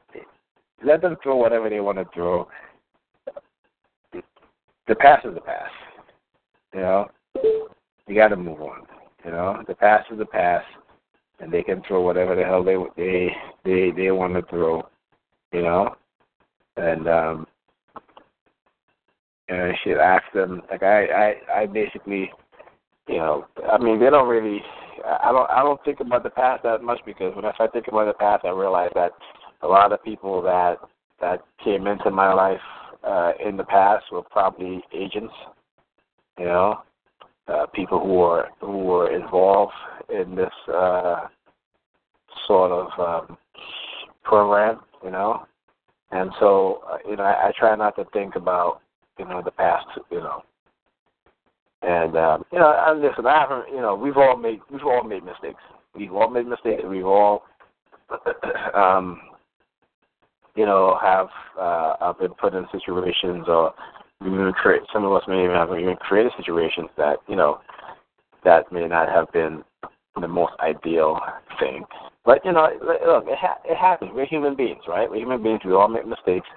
let them throw whatever they want to throw. the past is the past. You know, you got to move on. You know, the past is the past, and they can throw whatever the hell they they they they want to throw. You know, and um, and should ask them. Like I I I basically, you know, I mean they don't really. I don't I don't think about the past that much because when I start thinking about the past, I realize that a lot of people that that came into my life uh, in the past were probably agents, you know, uh, people who are who were involved in this uh, sort of um, program, you know, and so uh, you know I, I try not to think about you know the past, you know. And um, you know, and listen, I haven't. You know, we've all made we've all made mistakes. We've all made mistakes. We've all (clears throat) um, you know, have uh, have been put in situations, or even create, some of us may even have even created situations that you know that may not have been the most ideal thing. But you know, look, it, ha- it happens. We're human beings, right? We're human beings. We all make mistakes,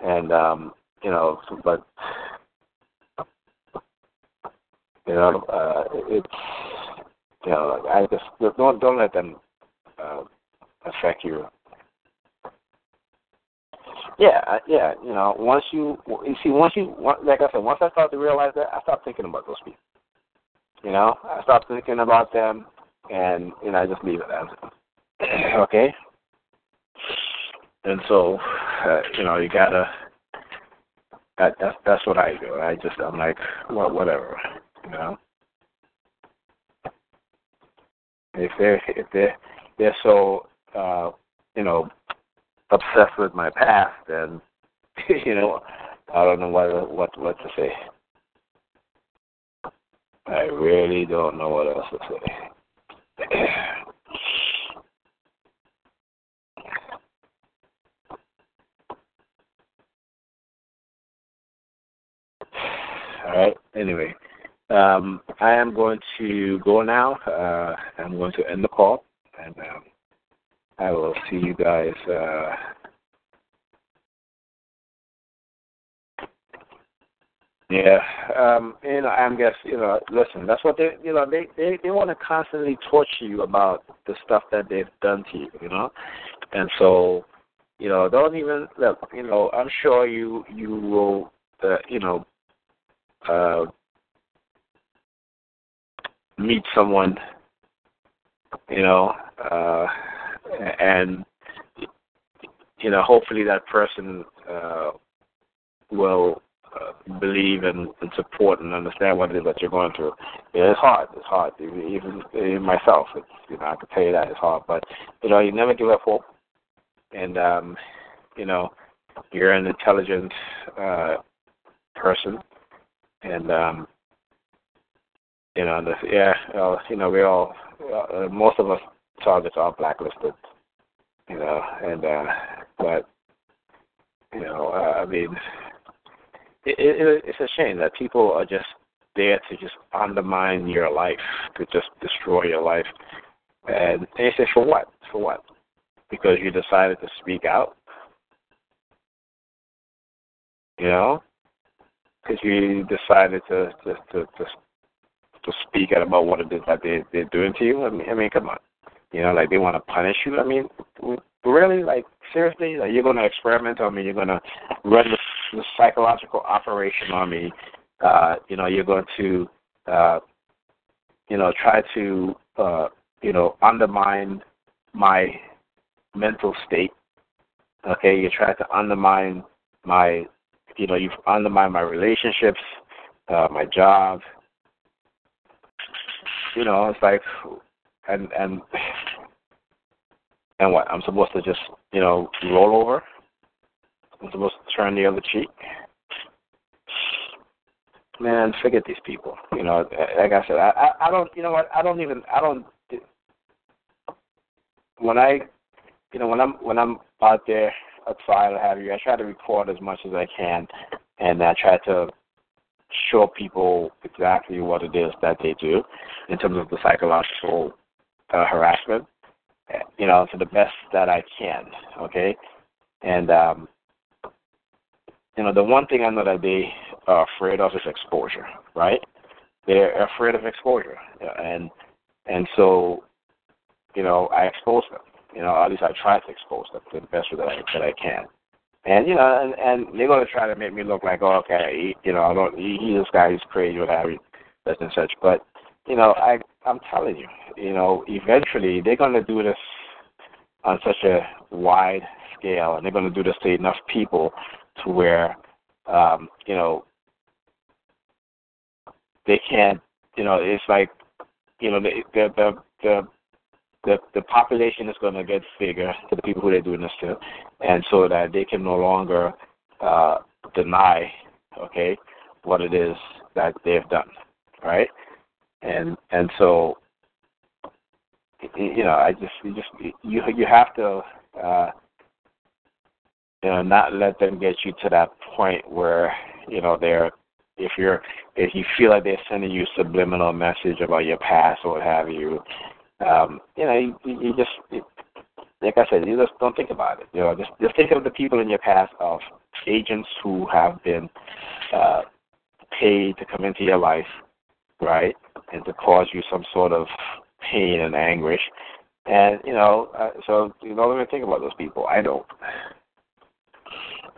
and um, you know, but you know, uh, it's you know, I just don't don't let them uh, affect you yeah, yeah. You know, once you you see, once you like I said, once I start to realize that, I start thinking about those people. You know, I start thinking about them, and you know, I just leave it as (clears throat) okay. And so, uh, you know, you gotta. That, that's that's what I do. I just I'm like, well, whatever, you know. If they're if they're they're so uh, you know obsessed with my past, and (laughs) you know, I don't know what what what to say. I really don't know what else to say. (sighs) All right. Anyway, um, I am going to go now. Uh, I'm going to end the call, and um, I will see you guys. Uh, yeah, um, you know, I'm guess you know. Listen, that's what they, you know, they they they want to constantly torture you about the stuff that they've done to you, you know, and so, you know, don't even look. You know, I'm sure you you will, uh, you know, uh, meet someone, you know. Uh, and you know, hopefully that person uh, will uh, believe and, and support and understand what it is that you're going through. Yeah, it's hard. It's hard. Even, even myself, it's you know, I can tell you that it's hard. But you know, you never give up hope, and um, you know, you're an intelligent uh, person, and um, you know, the, yeah, you know, we all, uh, most of us targets are blacklisted, you know, and uh, but you know, uh, I mean, it, it, it's a shame that people are just there to just undermine your life, to just destroy your life, and they say for what? For what? Because you decided to speak out, you know, because you decided to to to to, to speak out about what it is that they they're doing to you. I mean, I mean, come on. You know, like they want to punish you. I mean, really, like seriously, like you're going to experiment on me. You're going to run the, the psychological operation on me. Uh, you know, you're going to, uh, you know, try to, uh, you know, undermine my mental state. Okay, you try to undermine my, you know, you've undermined my relationships, uh, my job. You know, it's like, and and and what? I'm supposed to just, you know, roll over? I'm supposed to turn the other cheek? Man, forget these people. You know, like I said, I, I, don't, you know what? I don't even, I don't. When I, you know, when I'm when I'm out there outside or have you, I try to record as much as I can, and I try to show people exactly what it is that they do in terms of the psychological uh, harassment you know, to the best that I can. Okay, and um, you know, the one thing I know that they are afraid of is exposure, right? They're afraid of exposure, and and so, you know, I expose them. You know, at least I try to expose them to the best that I that I can. And you know, and, and they're gonna try to make me look like, oh, okay, he, you know, I don't, he, he this guy is crazy, whatever, such and such. But you know, I I'm telling you, you know, eventually they're gonna do this on such a wide scale, and they're gonna do this to enough people to where, um, you know, they can't, you know, it's like, you know, the the the the the, the population is going to get bigger to the people who they're doing this to, and so that they can no longer uh, deny, okay, what it is that they've done, right? And and so, you know, I just you just you you have to, uh, you know, not let them get you to that point where you know they're if you're if you feel like they're sending you a subliminal message about your past or what have you, um, you know, you, you just you, like I said, you just don't think about it. You know, just just think of the people in your past of agents who have been uh, paid to come into your life, right, and to cause you some sort of pain and anguish. And you know, uh, so you don't even think about those people. I don't.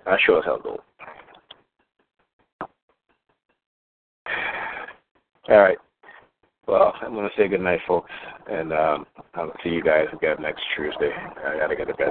I sure as hell don't. All right. Well, I'm to say good night, folks, and um, I'll see you guys again next Tuesday. I got to get to bed.